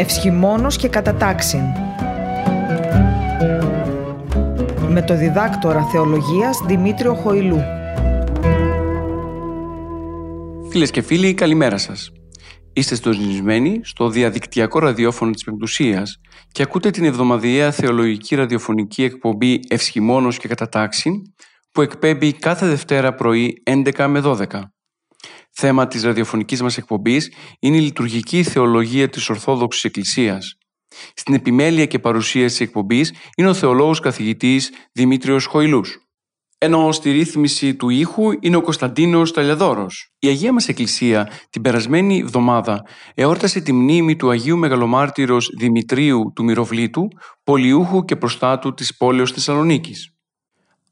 Ευσχημόνος και κατατάξιν με το διδάκτορα θεολογίας Δημήτριο Χοηλού. Φίλες και φίλοι, καλημέρα σας. Είστε συντονισμένοι στο διαδικτυακό ραδιόφωνο της Πεμπτουσίας και ακούτε την εβδομαδιαία θεολογική ραδιοφωνική εκπομπή Ευσχημόνος και Κατατάξιν που εκπέμπει κάθε Δευτέρα πρωί 11 με 12. Θέμα της ραδιοφωνικής μας εκπομπής είναι η λειτουργική θεολογία της Ορθόδοξης Εκκλησίας. Στην επιμέλεια και παρουσίαση της εκπομπής είναι ο θεολόγος καθηγητής Δημήτριος Χοηλούς. Ενώ στη ρύθμιση του ήχου είναι ο Κωνσταντίνος Ταλιαδόρος. Η Αγία μας Εκκλησία την περασμένη εβδομάδα εόρτασε τη μνήμη του Αγίου Μεγαλομάρτυρος Δημητρίου του Μυροβλήτου, πολιούχου και προστάτου της πόλεως Θεσσαλονίκης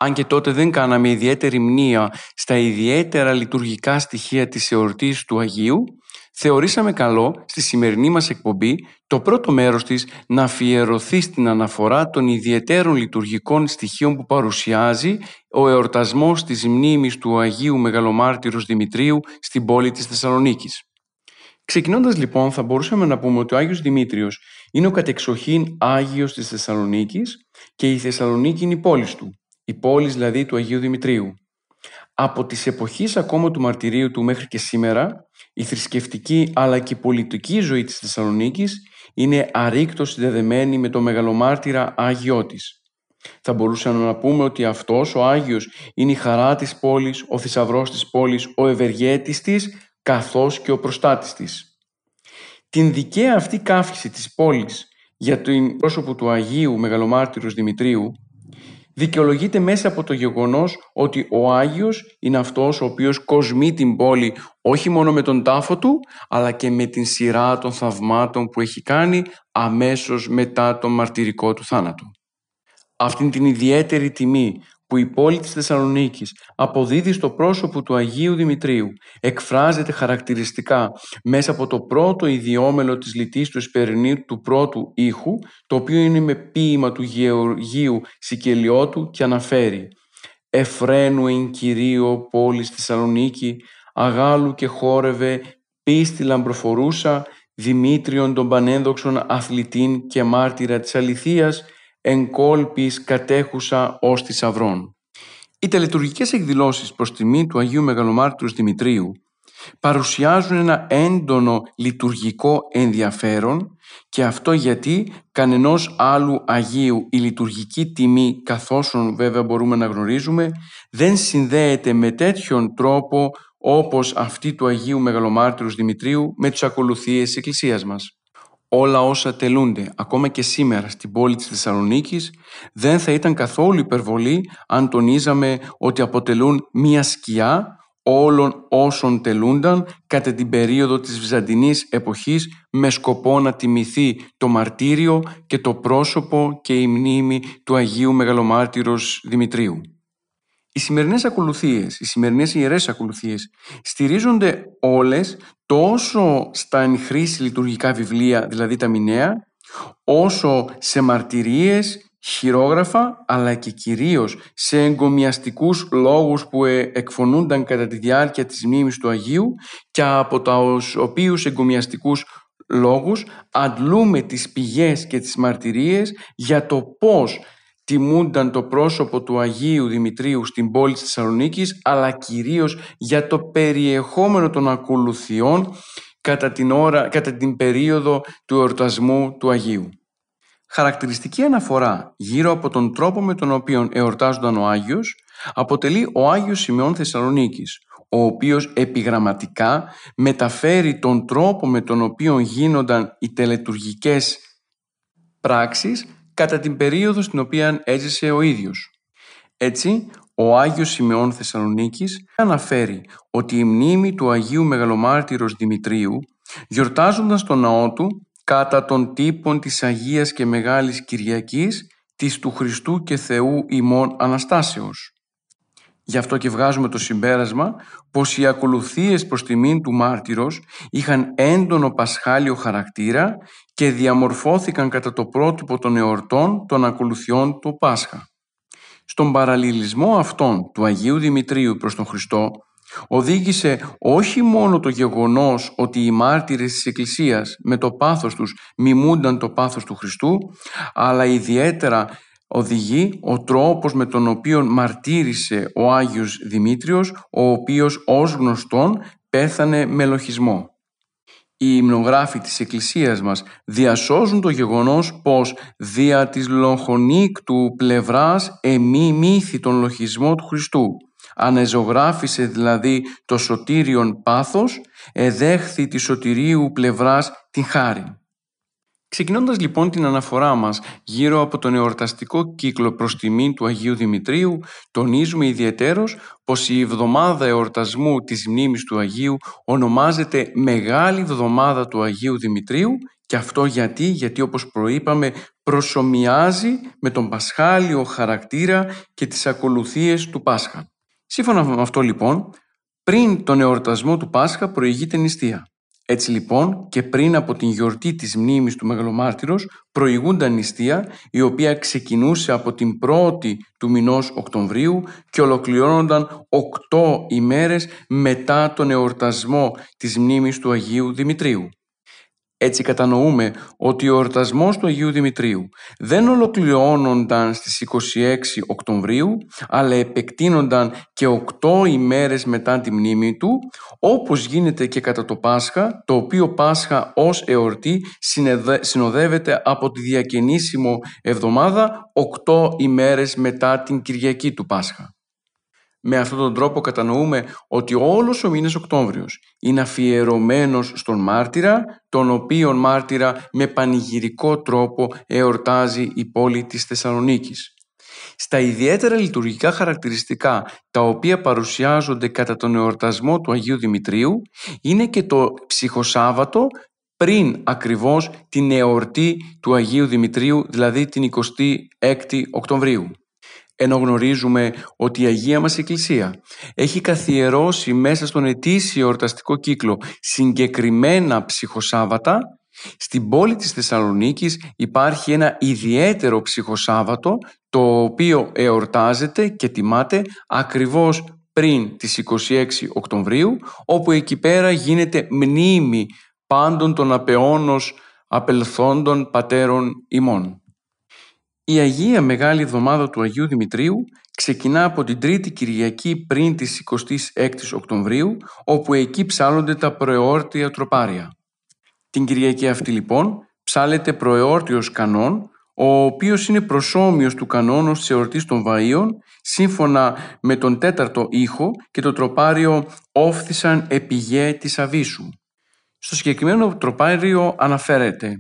αν και τότε δεν κάναμε ιδιαίτερη μνήα στα ιδιαίτερα λειτουργικά στοιχεία της εορτής του Αγίου, θεωρήσαμε καλό στη σημερινή μας εκπομπή το πρώτο μέρος της να αφιερωθεί στην αναφορά των ιδιαίτερων λειτουργικών στοιχείων που παρουσιάζει ο εορτασμός της μνήμης του Αγίου Μεγαλομάρτυρος Δημητρίου στην πόλη της Θεσσαλονίκης. Ξεκινώντας λοιπόν θα μπορούσαμε να πούμε ότι ο Άγιος Δημήτριος είναι ο κατεξοχήν Άγιος της Θεσσαλονίκης και η Θεσσαλονίκη είναι η πόλη του η πόλη δηλαδή του Αγίου Δημητρίου. Από τις εποχές ακόμα του μαρτυρίου του μέχρι και σήμερα, η θρησκευτική αλλά και η πολιτική ζωή της Θεσσαλονίκης είναι αρρήκτως συνδεδεμένη με το μεγαλομάρτυρα Άγιό της. Θα μπορούσαμε να πούμε ότι αυτός ο Άγιος είναι η χαρά της πόλης, ο θησαυρός της πόλης, ο ευεργέτης της, καθώς και ο προστάτης της. Την δικαία αυτή κάφηση της πόλης για το πρόσωπο του Αγίου Μεγαλομάρτυρος Δημητρίου δικαιολογείται μέσα από το γεγονός ότι ο Άγιος είναι αυτός ο οποίος κοσμεί την πόλη όχι μόνο με τον τάφο του, αλλά και με την σειρά των θαυμάτων που έχει κάνει αμέσως μετά τον μαρτυρικό του θάνατο. Αυτήν την ιδιαίτερη τιμή που η πόλη της Θεσσαλονίκης αποδίδει στο πρόσωπο του Αγίου Δημητρίου εκφράζεται χαρακτηριστικά μέσα από το πρώτο ιδιόμελο της λυτής του Εσπερινή του πρώτου ήχου το οποίο είναι με ποίημα του Γεωργίου Σικελιώτου και αναφέρει «Εφραίνου εν Κυρίω πόλης Θεσσαλονίκη, αγάλου και χόρευε, πίστη λαμπροφορούσα, Δημήτριον των πανένδοξων αθλητήν και μάρτυρα της αληθείας, εν κόλπης κατέχουσα ως θησαυρών. Οι τελετουργικές εκδηλώσεις προς τιμή του Αγίου Μεγαλομάρτυρου Δημητρίου παρουσιάζουν ένα έντονο λειτουργικό ενδιαφέρον και αυτό γιατί κανενός άλλου Αγίου η λειτουργική τιμή καθώς βέβαια μπορούμε να γνωρίζουμε δεν συνδέεται με τέτοιον τρόπο όπως αυτή του Αγίου Μεγαλομάρτυρου Δημητρίου με τις ακολουθίες της Εκκλησίας μας όλα όσα τελούνται ακόμα και σήμερα στην πόλη της Θεσσαλονίκης δεν θα ήταν καθόλου υπερβολή αν τονίζαμε ότι αποτελούν μία σκιά όλων όσων τελούνταν κατά την περίοδο της Βυζαντινής εποχής με σκοπό να τιμηθεί το μαρτύριο και το πρόσωπο και η μνήμη του Αγίου Μεγαλομάρτυρος Δημητρίου. Οι σημερινές ακολουθίες, οι σημερινές ιερές ακολουθίες στηρίζονται όλες τόσο στα εν χρήση λειτουργικά βιβλία, δηλαδή τα μηνέα, όσο σε μαρτυρίες, χειρόγραφα, αλλά και κυρίως σε εγκομιαστικούς λόγους που ε, εκφωνούνταν κατά τη διάρκεια της μνήμης του Αγίου και από τους οποίους εγκομιαστικούς λόγους αντλούμε τις πηγές και τις μαρτυρίες για το πώς τιμούνταν το πρόσωπο του Αγίου Δημητρίου στην πόλη της Θεσσαλονίκης αλλά κυρίως για το περιεχόμενο των ακολουθιών κατά την, ώρα, κατά την περίοδο του εορτασμού του Αγίου. Χαρακτηριστική αναφορά γύρω από τον τρόπο με τον οποίο εορτάζονταν ο Άγιος αποτελεί ο Άγιος Σημειών Θεσσαλονίκης, ο οποίος επιγραμματικά μεταφέρει τον τρόπο με τον οποίο γίνονταν οι τελετουργικές πράξεις κατά την περίοδο στην οποία έζησε ο ίδιος. Έτσι, ο Άγιος Σημεών Θεσσαλονίκης αναφέρει ότι η μνήμη του Αγίου Μεγαλομάρτυρος Δημητρίου γιορτάζοντας τον ναό του κατά των τύπων της Αγίας και Μεγάλης Κυριακής της του Χριστού και Θεού ημών Αναστάσεως. Γι' αυτό και βγάζουμε το συμπέρασμα πως οι ακολουθίες προς τιμήν του μάρτυρος είχαν έντονο πασχάλιο χαρακτήρα και διαμορφώθηκαν κατά το πρότυπο των εορτών των ακολουθιών του Πάσχα. Στον παραλληλισμό αυτών του Αγίου Δημητρίου προς τον Χριστό οδήγησε όχι μόνο το γεγονός ότι οι μάρτυρες της Εκκλησίας με το πάθος τους μιμούνταν το πάθος του Χριστού, αλλά ιδιαίτερα οδηγεί ο τρόπος με τον οποίο μαρτύρησε ο Άγιος Δημήτριος, ο οποίος ως γνωστόν πέθανε με λοχισμό. Οι υμνογράφοι της Εκκλησίας μας διασώζουν το γεγονός πως δια της λοχονίκτου πλευράς εμεί τον λοχισμό του Χριστού. Ανεζωγράφησε δηλαδή το σωτήριον πάθος, εδέχθη τη σωτηρίου πλευράς την χάρη. Ξεκινώντας λοιπόν την αναφορά μας γύρω από τον εορταστικό κύκλο προς τιμήν του Αγίου Δημητρίου, τονίζουμε ιδιαιτέρως πως η εβδομάδα εορτασμού της μνήμης του Αγίου ονομάζεται Μεγάλη Εβδομάδα του Αγίου Δημητρίου και αυτό γιατί, γιατί όπως προείπαμε προσωμιάζει με τον πασχάλιο χαρακτήρα και τις ακολουθίες του Πάσχα. Σύμφωνα με αυτό λοιπόν, πριν τον εορτασμό του Πάσχα προηγείται νηστεία. Έτσι λοιπόν και πριν από την γιορτή της μνήμης του Μεγαλομάρτυρος προηγούνταν νηστεία η οποία ξεκινούσε από την 1η του μηνός Οκτωβρίου και ολοκληρώνονταν 8 ημέρες μετά τον εορτασμό της μνήμης του Αγίου Δημητρίου. Έτσι κατανοούμε ότι ο εορτασμός του Αγίου Δημητρίου δεν ολοκληρώνονταν στις 26 Οκτωβρίου, αλλά επεκτείνονταν και 8 ημέρες μετά τη μνήμη του, όπως γίνεται και κατά το Πάσχα, το οποίο Πάσχα ως εορτή συνοδεύεται από τη διακαινήσιμο εβδομάδα 8 ημέρες μετά την Κυριακή του Πάσχα. Με αυτόν τον τρόπο κατανοούμε ότι όλος ο μήνας Οκτώβριος είναι αφιερωμένος στον μάρτυρα, τον οποίον μάρτυρα με πανηγυρικό τρόπο εορτάζει η πόλη της Θεσσαλονίκης. Στα ιδιαίτερα λειτουργικά χαρακτηριστικά τα οποία παρουσιάζονται κατά τον εορτασμό του Αγίου Δημητρίου είναι και το ψυχοσάββατο πριν ακριβώς την εορτή του Αγίου Δημητρίου, δηλαδή την 26η Οκτωβρίου ενώ γνωρίζουμε ότι η Αγία μας Εκκλησία έχει καθιερώσει μέσα στον ετήσιο εορταστικό κύκλο συγκεκριμένα ψυχοσάββατα, στην πόλη της Θεσσαλονίκης υπάρχει ένα ιδιαίτερο ψυχοσάββατο το οποίο εορτάζεται και τιμάται ακριβώς πριν τις 26 Οκτωβρίου όπου εκεί πέρα γίνεται μνήμη πάντων των απεώνος απελθόντων πατέρων ημών. Η Αγία Μεγάλη Εβδομάδα του Αγίου Δημητρίου ξεκινά από την Τρίτη Κυριακή πριν της 26ης Οκτωβρίου, όπου εκεί ψάλλονται τα προεόρτια τροπάρια. Την Κυριακή αυτή λοιπόν ψάλλεται προεόρτιος κανόν, ο οποίος είναι προσώμιος του κανόνος της εορτής των Βαΐων, σύμφωνα με τον τέταρτο ήχο και το τροπάριο όφθησαν επιγέ της Αβίσου. Στο συγκεκριμένο τροπάριο αναφέρεται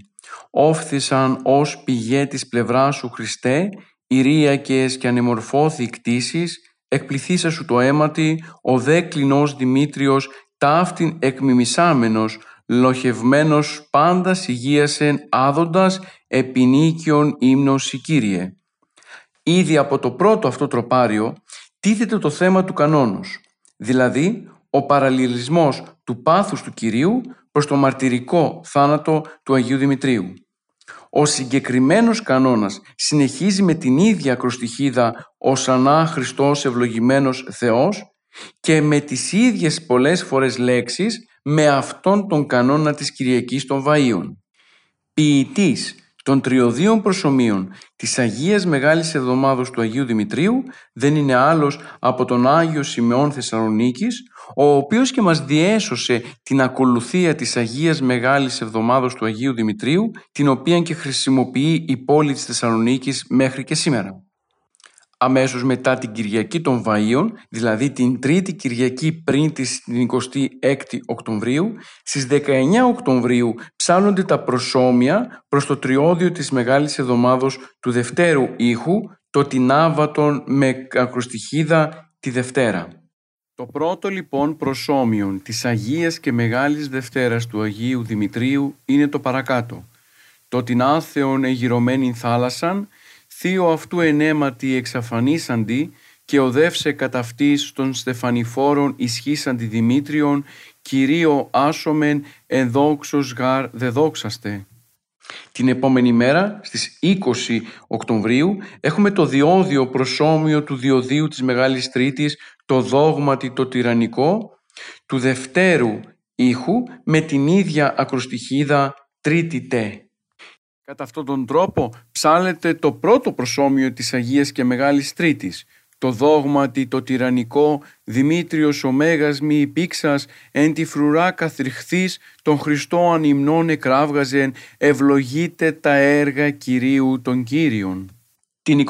όφθησαν ως πηγέ της πλευράς σου Χριστέ, ηριακες και ανεμορφώθη κτήσεις, εκπληθήσα σου το αίματι, ο δε κλινός Δημήτριος, ταύτην εκμιμισάμενος, λοχευμένος πάντα υγείασεν άδοντας επινίκιον ύμνος Κύριε. Ήδη από το πρώτο αυτό τροπάριο τίθεται το θέμα του κανόνος, δηλαδή ο παραλληλισμός του πάθους του Κυρίου προς το μαρτυρικό θάνατο του Αγίου Δημητρίου. Ο συγκεκριμένος κανόνας συνεχίζει με την ίδια ακροστιχίδα «Ως ανά Χριστός ευλογημένος Θεός» και με τις ίδιες πολλές φορές λέξεις με αυτόν τον κανόνα της Κυριακής των Βαΐων. Ποιητής των τριωδίων προσωμείων της Αγίας Μεγάλης Εβδομάδος του Αγίου Δημητρίου δεν είναι άλλος από τον Άγιο Σιμεών Θεσσαλονίκης, ο οποίος και μας διέσωσε την ακολουθία της Αγίας Μεγάλης Εβδομάδος του Αγίου Δημητρίου, την οποία και χρησιμοποιεί η πόλη της Θεσσαλονίκης μέχρι και σήμερα αμέσως μετά την Κυριακή των Βαΐων, δηλαδή την τρίτη Κυριακή πριν της 26η Οκτωβρίου, στις 19 Οκτωβρίου ψάλλονται τα προσώμια προς το τριώδιο της Μεγάλης Εβδομάδος του Δευτέρου ήχου, το Τινάβατον με ακροστιχίδα τη Δευτέρα. Το πρώτο λοιπόν προσώμιον της Αγίας και Μεγάλης Δευτέρας του Αγίου Δημητρίου είναι το παρακάτω. Το τινάθεον εγυρωμένην θάλασσαν θείο αυτού ενέματι εξαφανίσαντι και οδεύσε κατά αυτής των στεφανιφόρων ισχύσαντι Δημήτριον, Κυρίω άσομεν ενδόξος γάρ δεδόξαστε. Την επόμενη μέρα, στις 20 Οκτωβρίου, έχουμε το διόδιο προσώμιο του διοδίου της Μεγάλης Τρίτης, το δόγματι το τυραννικό, του δευτέρου ήχου με την ίδια ακροστιχίδα τρίτη τε. Κατά αυτόν τον τρόπο ψάλεται το πρώτο προσώμιο της Αγίας και Μεγάλης Τρίτης, το δόγματι το τυραννικό Δημήτριος ο Μέγας μη υπήξας εν τη φρουρά καθριχθής τον Χριστό ανυμνών εκράβγαζεν ευλογείτε τα έργα Κυρίου των Κύριων. Την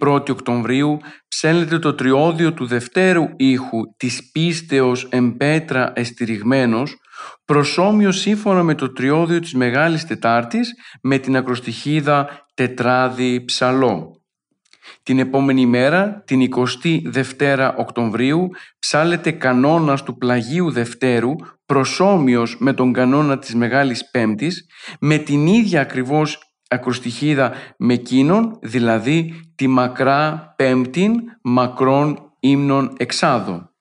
21η Οκτωβρίου ψέλνεται το τριώδιο του δευτέρου ήχου της πίστεως εμπέτρα εστηριγμένος προσώμιο σύμφωνα με το τριώδιο της Μεγάλης Τετάρτης με την ακροστιχίδα τετράδι ψαλό. Την επόμενη μέρα, την 22 Οκτωβρίου, ψάλεται κανόνας του Πλαγίου Δευτέρου, προσώμιος με τον κανόνα της Μεγάλης Πέμπτης, με την ίδια ακριβώς ακροστιχίδα με εκείνον, δηλαδή τη μακρά πέμπτην μακρόν ύμνων εξάδο.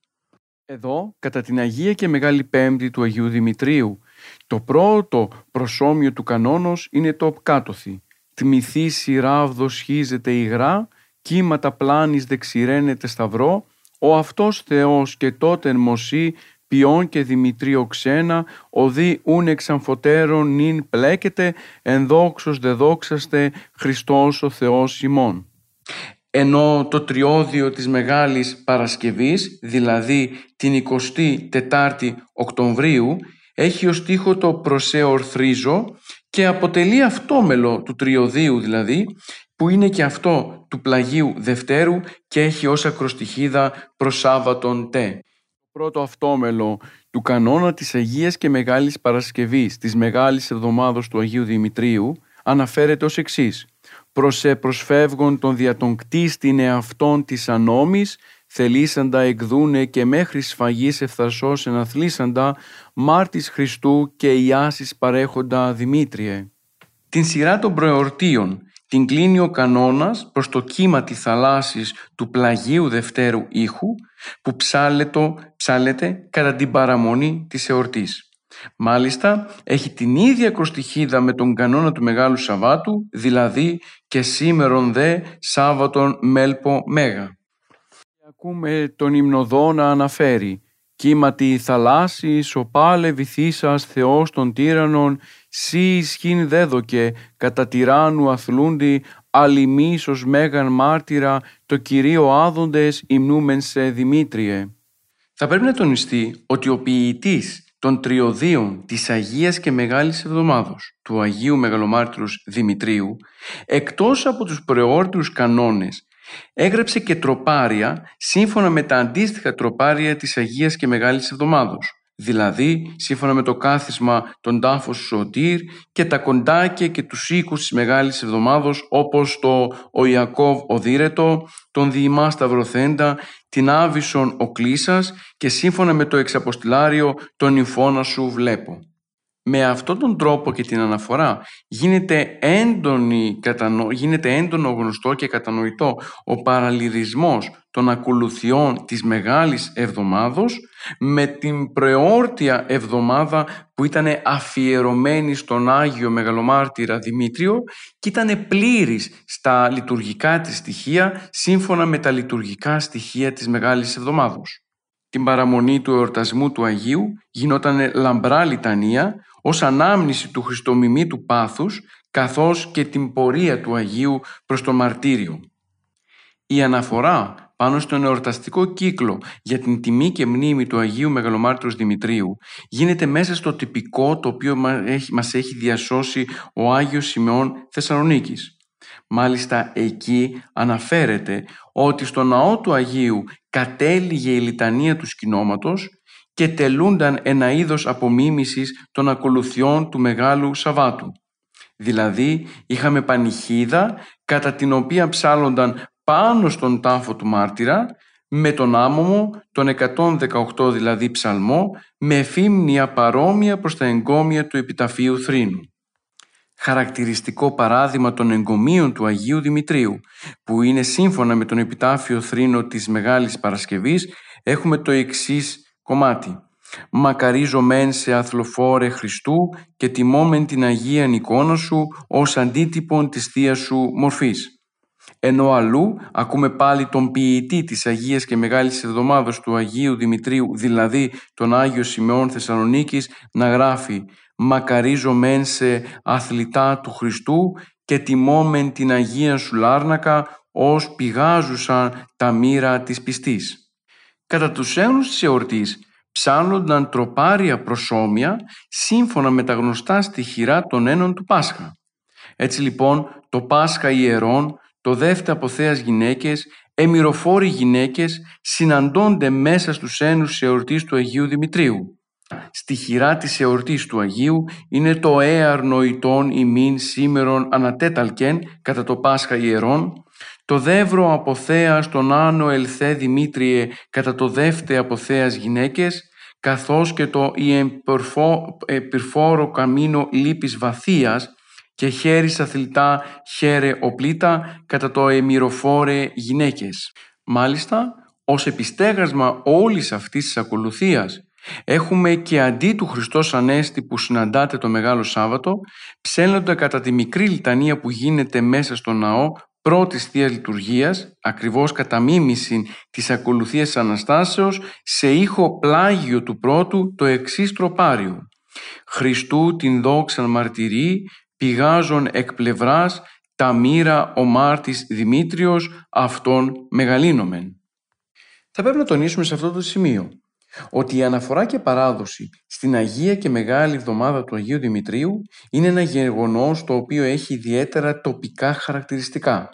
Εδώ, κατά την Αγία και Μεγάλη Πέμπτη του Αγίου Δημητρίου, το πρώτο προσώμιο του κανόνος είναι το κάτωθι. Τμηθή ράβδος χίζεται υγρά, κύματα πλάνης δεξιραίνεται σταυρό, ο αυτός Θεός και τότε μοσή ποιόν και Δημητρίο ξένα, οδεί ούν εξαμφωτέρων νυν πλέκεται, ενδόξος δεδόξαστε Χριστός ο Θεός ημών. Ενώ το τριώδιο της Μεγάλης Παρασκευής, δηλαδή την 24η Οκτωβρίου, έχει ως στίχο το προσεορθρίζω και αποτελεί αυτόμελο του τριωδίου δηλαδή, που είναι και αυτό του πλαγίου Δευτέρου και έχει ως ακροστιχίδα προς Σάββατον τε. Πρώτο αυτόμελο του κανόνα της Αγίας και Μεγάλης Παρασκευής της Μεγάλης Εβδομάδος του Αγίου Δημητρίου αναφέρεται ως εξής «Προσε προσφεύγον τον δια τον κτίστην εαυτόν της ανόμης θελήσαντα εκδούνε και μέχρι σφαγής ευθαρσός εναθλήσαντα μάρτης Χριστού και Ιάσης παρέχοντα Δημήτριε». Την σειρά των προεορτίων την κλείνει ο κανόνας προς το κύμα της θαλάσσης του πλαγίου δευτέρου ήχου που ψάλετο, ψάλεται κατά την παραμονή της εορτής. Μάλιστα έχει την ίδια κροστιχίδα με τον κανόνα του Μεγάλου Σαββάτου, δηλαδή και σήμερον δε Σάββατον Μέλπο Μέγα. Ακούμε τον υμνοδό να αναφέρει «Κύματι θαλάσσης, σοπάλε βυθίσας Θεός των τύραννων, σύ ισχύν δέδοκε, κατά τυράννου αθλούντι, αλιμίσος μέγαν μάρτυρα, το Κυρίο άδοντες υμνούμεν σε Δημήτριε». Θα πρέπει να τονιστεί ότι ο ποιητής των τριωδίων της Αγίας και Μεγάλης Εβδομάδος του Αγίου Μεγαλομάρτυρους Δημητρίου, εκτός από τους προεόρτιους κανόνες Έγραψε και τροπάρια σύμφωνα με τα αντίστοιχα τροπάρια της Αγίας και Μεγάλης Εβδομάδος, δηλαδή σύμφωνα με το κάθισμα των τάφων Σωτήρ και τα κοντάκια και τους οίκους της Μεγάλης Εβδομάδος όπως το «Ο Ιακώβ Οδύρετο», τον Διημά Σταυροθέντα, την Άβυσον ο Κλήσας και σύμφωνα με το εξαποστηλάριο «Τον Ιφώνα σου βλέπω». Με αυτόν τον τρόπο και την αναφορά γίνεται, έντονη, γίνεται έντονο γνωστό και κατανοητό ο παραλυρισμός των ακολουθιών της Μεγάλης Εβδομάδος με την προεόρτια εβδομάδα που ήταν αφιερωμένη στον Άγιο Μεγαλομάρτυρα Δημήτριο και ήταν πλήρης στα λειτουργικά της στοιχεία σύμφωνα με τα λειτουργικά στοιχεία της Μεγάλης Εβδομάδος. Την παραμονή του εορτασμού του Αγίου γινόταν λαμπρά λιτανία ως ανάμνηση του του πάθους καθώς και την πορεία του Αγίου προς το μαρτύριο. Η αναφορά πάνω στον εορταστικό κύκλο για την τιμή και μνήμη του Αγίου Μεγαλομάρτυρος Δημητρίου γίνεται μέσα στο τυπικό το οποίο μας έχει διασώσει ο Άγιος Σημεών Θεσσαλονίκης. Μάλιστα εκεί αναφέρεται ότι στο ναό του Αγίου κατέληγε η λιτανία του σκηνόματος και τελούνταν ένα είδος απομίμησης των ακολουθιών του Μεγάλου Σαββάτου. Δηλαδή είχαμε πανηχίδα κατά την οποία ψάλλονταν πάνω στον τάφο του μάρτυρα με τον άμωμο, τον 118 δηλαδή ψαλμό, με εφήμνια παρόμοια προς τα εγκόμια του επιταφείου θρήνου. Χαρακτηριστικό παράδειγμα των εγκομείων του Αγίου Δημητρίου, που είναι σύμφωνα με τον επιτάφιο θρήνο της Μεγάλης Παρασκευής, έχουμε το εξής κομμάτι. Μακαρίζω μεν σε αθλοφόρε Χριστού και τιμόμεν την Αγία εικόνα σου ως αντίτυπον της θείας σου μορφής. Ενώ αλλού ακούμε πάλι τον ποιητή της Αγίας και Μεγάλης Εβδομάδος του Αγίου Δημητρίου, δηλαδή τον Άγιο Σιμεών Θεσσαλονίκης, να γράφει «Μακαρίζω μεν σε αθλητά του Χριστού και τιμόμεν την Αγία σου Λάρνακα ως πηγάζουσαν τα μοίρα της πιστής». Κατά τους έονους της εορτής ψάλλονταν τροπάρια προσώμια σύμφωνα με τα γνωστά στοιχειρά των ένων του Πάσχα. Έτσι λοιπόν το Πάσχα ιερών, το δεύτερο από θέας γυναίκες, εμυροφόροι γυναίκες συναντώνται μέσα στους ένους της εορτής του Αγίου Δημητρίου. Στη χειρά της εορτής του Αγίου είναι το έαρ νοητών ημίν σήμερον ανατέταλκεν κατά το Πάσχα ιερών, το δεύρο από θέας τον Άνω Ελθέ Δημήτριε κατά το δεύτε από θέας γυναίκες, καθώς και το «Υπερφόρο καμίνο λύπης βαθίας» και χέρι αθλητά χέρε οπλίτα κατά το εμυροφόρε γυναίκες. Μάλιστα, ως επιστέγασμα όλης αυτής της ακολουθίας έχουμε και αντί του Χριστός Ανέστη που συναντάτε το Μεγάλο Σάββατο, ψέλνονται κατά τη μικρή λιτανία που γίνεται μέσα στο ναό πρώτης Θείας Λειτουργίας, ακριβώς κατά μίμηση της ακολουθίας Αναστάσεως, σε ήχο πλάγιο του πρώτου το εξής τροπάριο. Χριστού την δόξαν μαρτυρεί, πηγάζων εκ πλευράς, τα μοίρα ο μάρτης Δημήτριος, αυτόν μεγαλύνομεν. Θα πρέπει να τονίσουμε σε αυτό το σημείο ότι η αναφορά και παράδοση στην Αγία και Μεγάλη Εβδομάδα του Αγίου Δημητρίου είναι ένα γεγονός το οποίο έχει ιδιαίτερα τοπικά χαρακτηριστικά.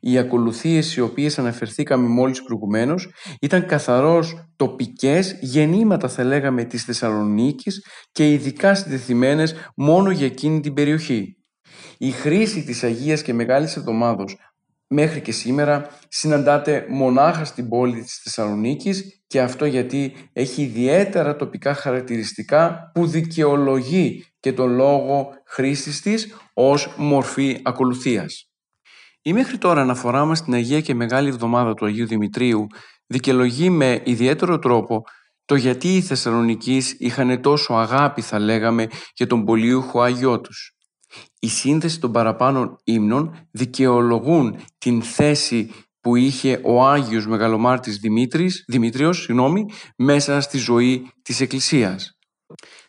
Οι ακολουθίες οι οποίες αναφερθήκαμε μόλις προηγουμένως ήταν καθαρός τοπικές γεννήματα θα λέγαμε της Θεσσαλονίκης και ειδικά συνδεθειμένες μόνο για εκείνη την περιοχή. Η χρήση της Αγίας και Μεγάλης Εβδομάδος μέχρι και σήμερα συναντάται μονάχα στην πόλη της Θεσσαλονίκης και αυτό γιατί έχει ιδιαίτερα τοπικά χαρακτηριστικά που δικαιολογεί και τον λόγο χρήσης της ως μορφή ακολουθίας. Η μέχρι τώρα αναφορά μας στην Αγία και Μεγάλη Εβδομάδα του Αγίου Δημητρίου δικαιολογεί με ιδιαίτερο τρόπο το γιατί οι Θεσσαλονικείς είχαν τόσο αγάπη θα λέγαμε για τον πολιούχο Άγιό τους. Η σύνθεση των παραπάνω ύμνων δικαιολογούν την θέση που είχε ο Άγιος Μεγαλομάρτης Δημήτρης, Δημήτριος συγγνώμη, μέσα στη ζωή της Εκκλησίας.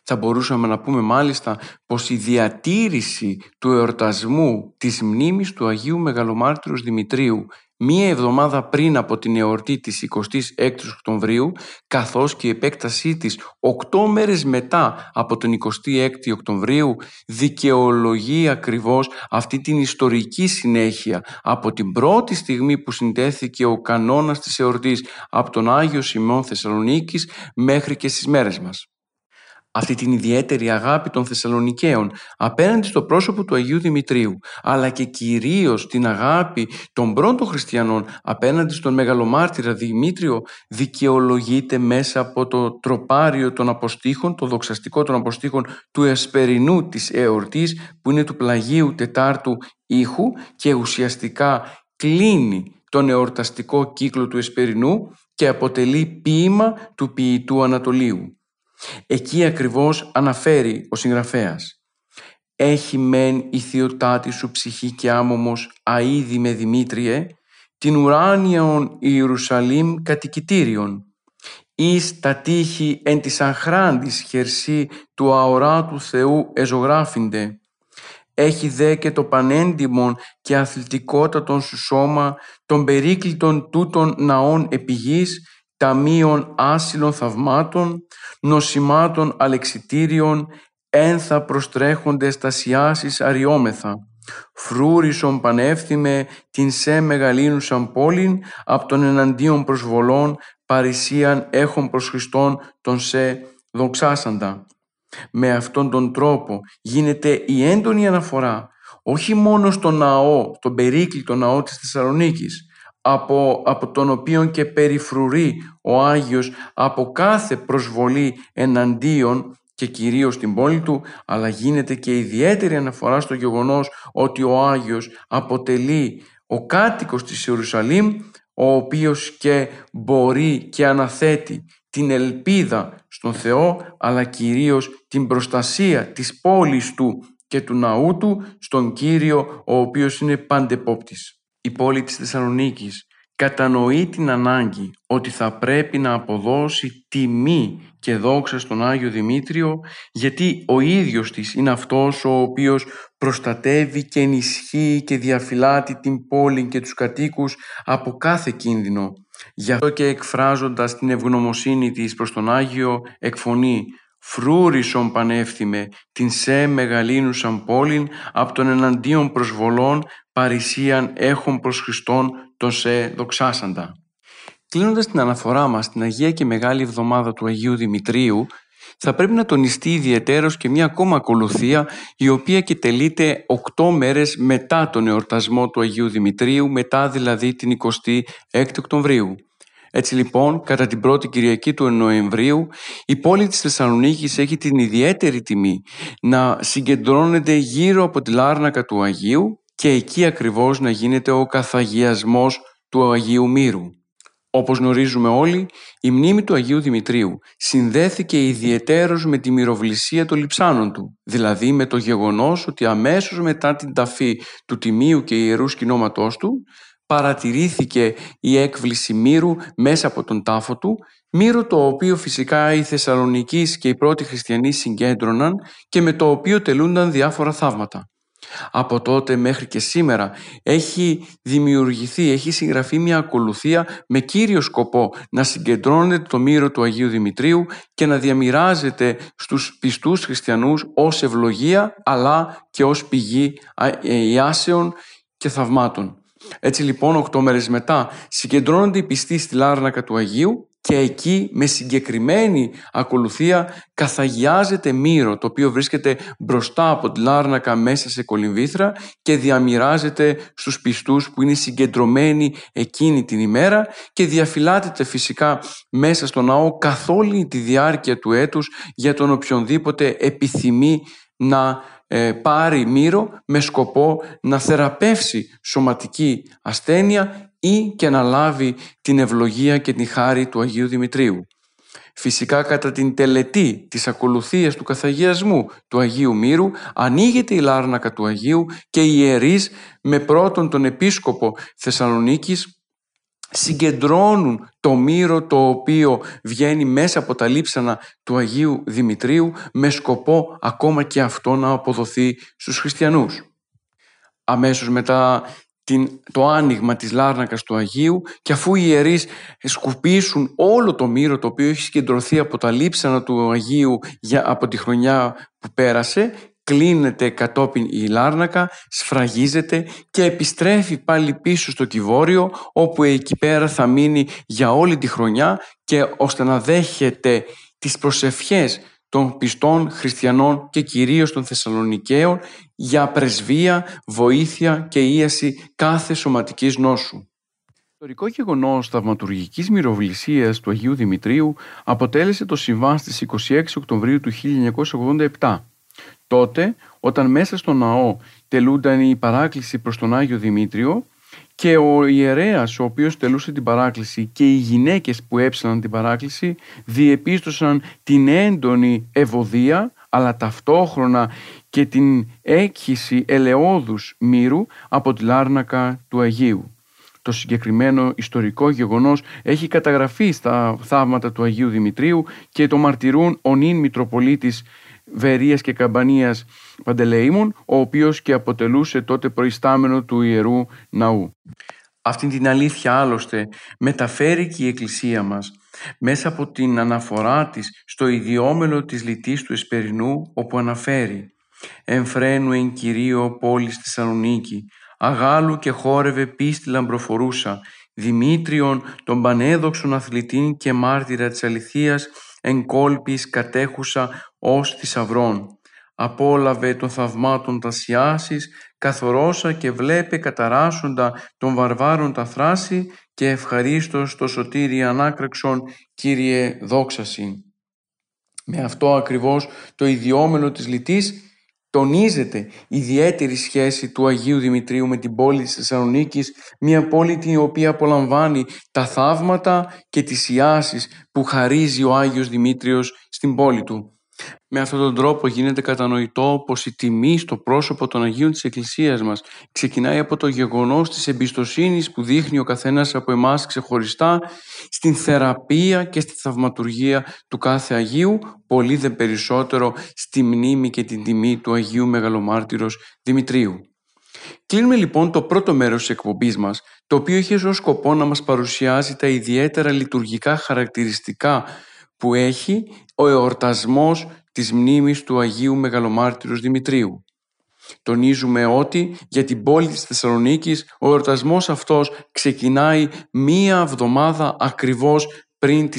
Θα μπορούσαμε να πούμε μάλιστα πως η διατήρηση του εορτασμού της μνήμης του Αγίου Μεγαλομάρτυρος Δημητρίου μία εβδομάδα πριν από την εορτή της 26ης Οκτωβρίου καθώς και η επέκτασή της 8 μέρες μετά από τον 26 Οκτωβρίου δικαιολογεί ακριβώς αυτή την ιστορική συνέχεια από την πρώτη στιγμή που συντέθηκε ο κανόνας της εορτής από τον Άγιο Σιμών Θεσσαλονίκης μέχρι και στις μέρες μας αυτή την ιδιαίτερη αγάπη των Θεσσαλονικαίων απέναντι στο πρόσωπο του Αγίου Δημητρίου, αλλά και κυρίως την αγάπη των πρώτων χριστιανών απέναντι στον μεγαλομάρτυρα Δημήτριο δικαιολογείται μέσα από το τροπάριο των αποστήχων, το δοξαστικό των αποστήχων του εσπερινού της εορτής που είναι του πλαγίου τετάρτου ήχου και ουσιαστικά κλείνει τον εορταστικό κύκλο του εσπερινού και αποτελεί ποίημα του ποιητού Ανατολίου. Εκεί ακριβώς αναφέρει ο συγγραφέας «Έχει μεν η θεοτάτη σου ψυχή και άμωμος αίδη με Δημήτριε, την ουράνιον Ιερουσαλήμ κατοικητήριον, εις τα τείχη εν της αχράντης χερσί του αοράτου Θεού εζωγράφιντε. Έχει δε και το πανέντιμον και αθλητικότατον σου σώμα των περίκλητων τούτων ναών επιγής ταμείων άσυλων θαυμάτων, νοσημάτων αλεξιτήριων, ένθα προστρέχονται στασιάσεις αριόμεθα. Φρούρισον πανεύθυμε την σε μεγαλύνουσαν πόλην, απ' των εναντίον προσβολών παρησίαν έχουν προς Χριστόν τον σε δοξάσαντα. Με αυτόν τον τρόπο γίνεται η έντονη αναφορά όχι μόνο στο ναό, τον περίκλητο ναό της Θεσσαλονίκης, από, από τον οποίο και περιφρουρεί ο Άγιος από κάθε προσβολή εναντίον και κυρίως στην πόλη του, αλλά γίνεται και ιδιαίτερη αναφορά στο γεγονός ότι ο Άγιος αποτελεί ο κάτοικος της Ιερουσαλήμ, ο οποίος και μπορεί και αναθέτει την ελπίδα στον Θεό αλλά κυρίως την προστασία της πόλης του και του ναού του στον Κύριο ο οποίος είναι παντεπόπτης. Η πόλη της Θεσσαλονίκης κατανοεί την ανάγκη ότι θα πρέπει να αποδώσει τιμή και δόξα στον Άγιο Δημήτριο γιατί ο ίδιος της είναι αυτός ο οποίος προστατεύει και ενισχύει και διαφυλάτει την πόλη και τους κατοίκους από κάθε κίνδυνο. Γι' αυτό και εκφράζοντας την ευγνωμοσύνη της προς τον Άγιο εκφωνεί «Φρούρισον πανεύθυμε την σε μεγαλύνουσαν πόλην από τον εναντίον προσβολών παρησίαν έχουν προς Χριστόν τον σε δοξάσαντα». Κλείνοντας την αναφορά μας στην Αγία και Μεγάλη Εβδομάδα του Αγίου Δημητρίου, θα πρέπει να τονιστεί ιδιαιτέρως και μια ακόμα ακολουθία η οποία και τελείται οκτώ μέρες μετά τον εορτασμό του Αγίου Δημητρίου, μετά δηλαδή την 26 Οκτωβρίου. Έτσι λοιπόν, κατά την πρώτη Κυριακή του Νοεμβρίου, η πόλη της Θεσσαλονίκης έχει την ιδιαίτερη τιμή να συγκεντρώνεται γύρω από τη Λάρνακα του Αγίου και εκεί ακριβώς να γίνεται ο καθαγιασμός του Αγίου Μύρου. Όπως γνωρίζουμε όλοι, η μνήμη του Αγίου Δημητρίου συνδέθηκε ιδιαιτέρως με τη μυροβλησία των λειψάνων του, δηλαδή με το γεγονός ότι αμέσως μετά την ταφή του Τιμίου και Ιερού σκηνώματός του, παρατηρήθηκε η έκβληση μύρου μέσα από τον τάφο του, μύρο το οποίο φυσικά οι Θεσσαλονικείς και οι πρώτοι χριστιανοί συγκέντρωναν και με το οποίο τελούνταν διάφορα θαύματα. Από τότε μέχρι και σήμερα έχει δημιουργηθεί, έχει συγγραφεί μια ακολουθία με κύριο σκοπό να συγκεντρώνεται το μύρο του Αγίου Δημητρίου και να διαμοιράζεται στους πιστούς χριστιανούς ως ευλογία αλλά και ως πηγή ε, ιάσεων και θαυμάτων. Έτσι λοιπόν, οκτώ μέρες μετά, συγκεντρώνονται οι πιστοί στη Λάρνακα του Αγίου και εκεί με συγκεκριμένη ακολουθία καθαγιάζεται μύρο το οποίο βρίσκεται μπροστά από τη Λάρνακα μέσα σε κολυμβήθρα και διαμοιράζεται στους πιστούς που είναι συγκεντρωμένοι εκείνη την ημέρα και διαφυλάτεται φυσικά μέσα στο ναό καθ' όλη τη διάρκεια του έτους για τον οποιονδήποτε επιθυμεί να ε, πάρει μύρο με σκοπό να θεραπεύσει σωματική ασθένεια ή και να λάβει την ευλογία και την χάρη του Αγίου Δημητρίου. Φυσικά κατά την τελετή της ακολουθίας του καθαγιασμού του Αγίου Μύρου ανοίγεται η λάρνακα του Αγίου και οι ιερείς με πρώτον τον Επίσκοπο Θεσσαλονίκης συγκεντρώνουν το μύρο το οποίο βγαίνει μέσα από τα λείψανα του Αγίου Δημητρίου με σκοπό ακόμα και αυτό να αποδοθεί στους χριστιανούς. Αμέσως μετά την, το άνοιγμα της λάρνακας του Αγίου και αφού οι ιερείς σκουπίσουν όλο το μύρο το οποίο έχει συγκεντρωθεί από τα λείψανα του Αγίου για, από τη χρονιά που πέρασε κλείνεται κατόπιν η Λάρνακα, σφραγίζεται και επιστρέφει πάλι πίσω στο Κιβόριο όπου εκεί πέρα θα μείνει για όλη τη χρονιά και ώστε να δέχεται τις προσευχές των πιστών χριστιανών και κυρίως των Θεσσαλονικαίων για πρεσβεία, βοήθεια και ίαση κάθε σωματικής νόσου. Το ιστορικό γεγονός θαυματουργικής μυροβλησίας του Αγίου Δημητρίου αποτέλεσε το συμβάν στις 26 Οκτωβρίου του 1987 Τότε, όταν μέσα στο ναό τελούνταν η παράκληση προς τον Άγιο Δημήτριο και ο ιερέας ο οποίος τελούσε την παράκληση και οι γυναίκες που έψαναν την παράκληση διεπίστωσαν την έντονη ευωδία αλλά ταυτόχρονα και την έκχυση ελαιόδους μύρου από τη λάρνακα του Αγίου. Το συγκεκριμένο ιστορικό γεγονός έχει καταγραφεί στα θαύματα του Αγίου Δημητρίου και το μαρτυρούν ο νυν Μητροπολίτης Βερίας και Καμπανίας Παντελεήμων, ο οποίος και αποτελούσε τότε προϊστάμενο του Ιερού Ναού. Αυτή την αλήθεια άλλωστε μεταφέρει και η Εκκλησία μας μέσα από την αναφορά της στο ιδιόμελο της λυτής του Εσπερινού όπου αναφέρει «Εμφρένου εν Κυρίω πόλης Θεσσαλονίκη, αγάλου και χόρευε πίστη λαμπροφορούσα, Δημήτριον τον πανέδοξον αθλητήν και μάρτυρα της αληθείας εν κόλπης κατέχουσα ως θησαυρών. Απόλαβε των θαυμάτων τα σιάσεις, καθορώσα και βλέπε καταράσσοντα των βαρβάρων τα θράση και ευχαρίστως το σωτήρι ανάκρεξον, Κύριε δόξαση. Με αυτό ακριβώς το ιδιόμενο της λυτής τονίζεται η ιδιαίτερη σχέση του Αγίου Δημητρίου με την πόλη της Θεσσαλονίκης, μια πόλη την οποία απολαμβάνει τα θαύματα και τις ιάσεις που χαρίζει ο Άγιος Δημήτριος στην πόλη του. Με αυτόν τον τρόπο γίνεται κατανοητό πως η τιμή στο πρόσωπο των Αγίων της Εκκλησίας μας ξεκινάει από το γεγονός της εμπιστοσύνης που δείχνει ο καθένας από εμάς ξεχωριστά στην θεραπεία και στη θαυματουργία του κάθε Αγίου, πολύ δε περισσότερο στη μνήμη και την τιμή του Αγίου Μεγαλομάρτυρος Δημητρίου. Κλείνουμε λοιπόν το πρώτο μέρος της εκπομπής μας, το οποίο είχε ως σκοπό να μας παρουσιάζει τα ιδιαίτερα λειτουργικά χαρακτηριστικά που έχει ο εορτασμός της μνήμης του Αγίου Μεγαλομάρτυρος Δημητρίου. Τονίζουμε ότι για την πόλη της Θεσσαλονίκης ο εορτασμός αυτός ξεκινάει μία εβδομάδα ακριβώς πριν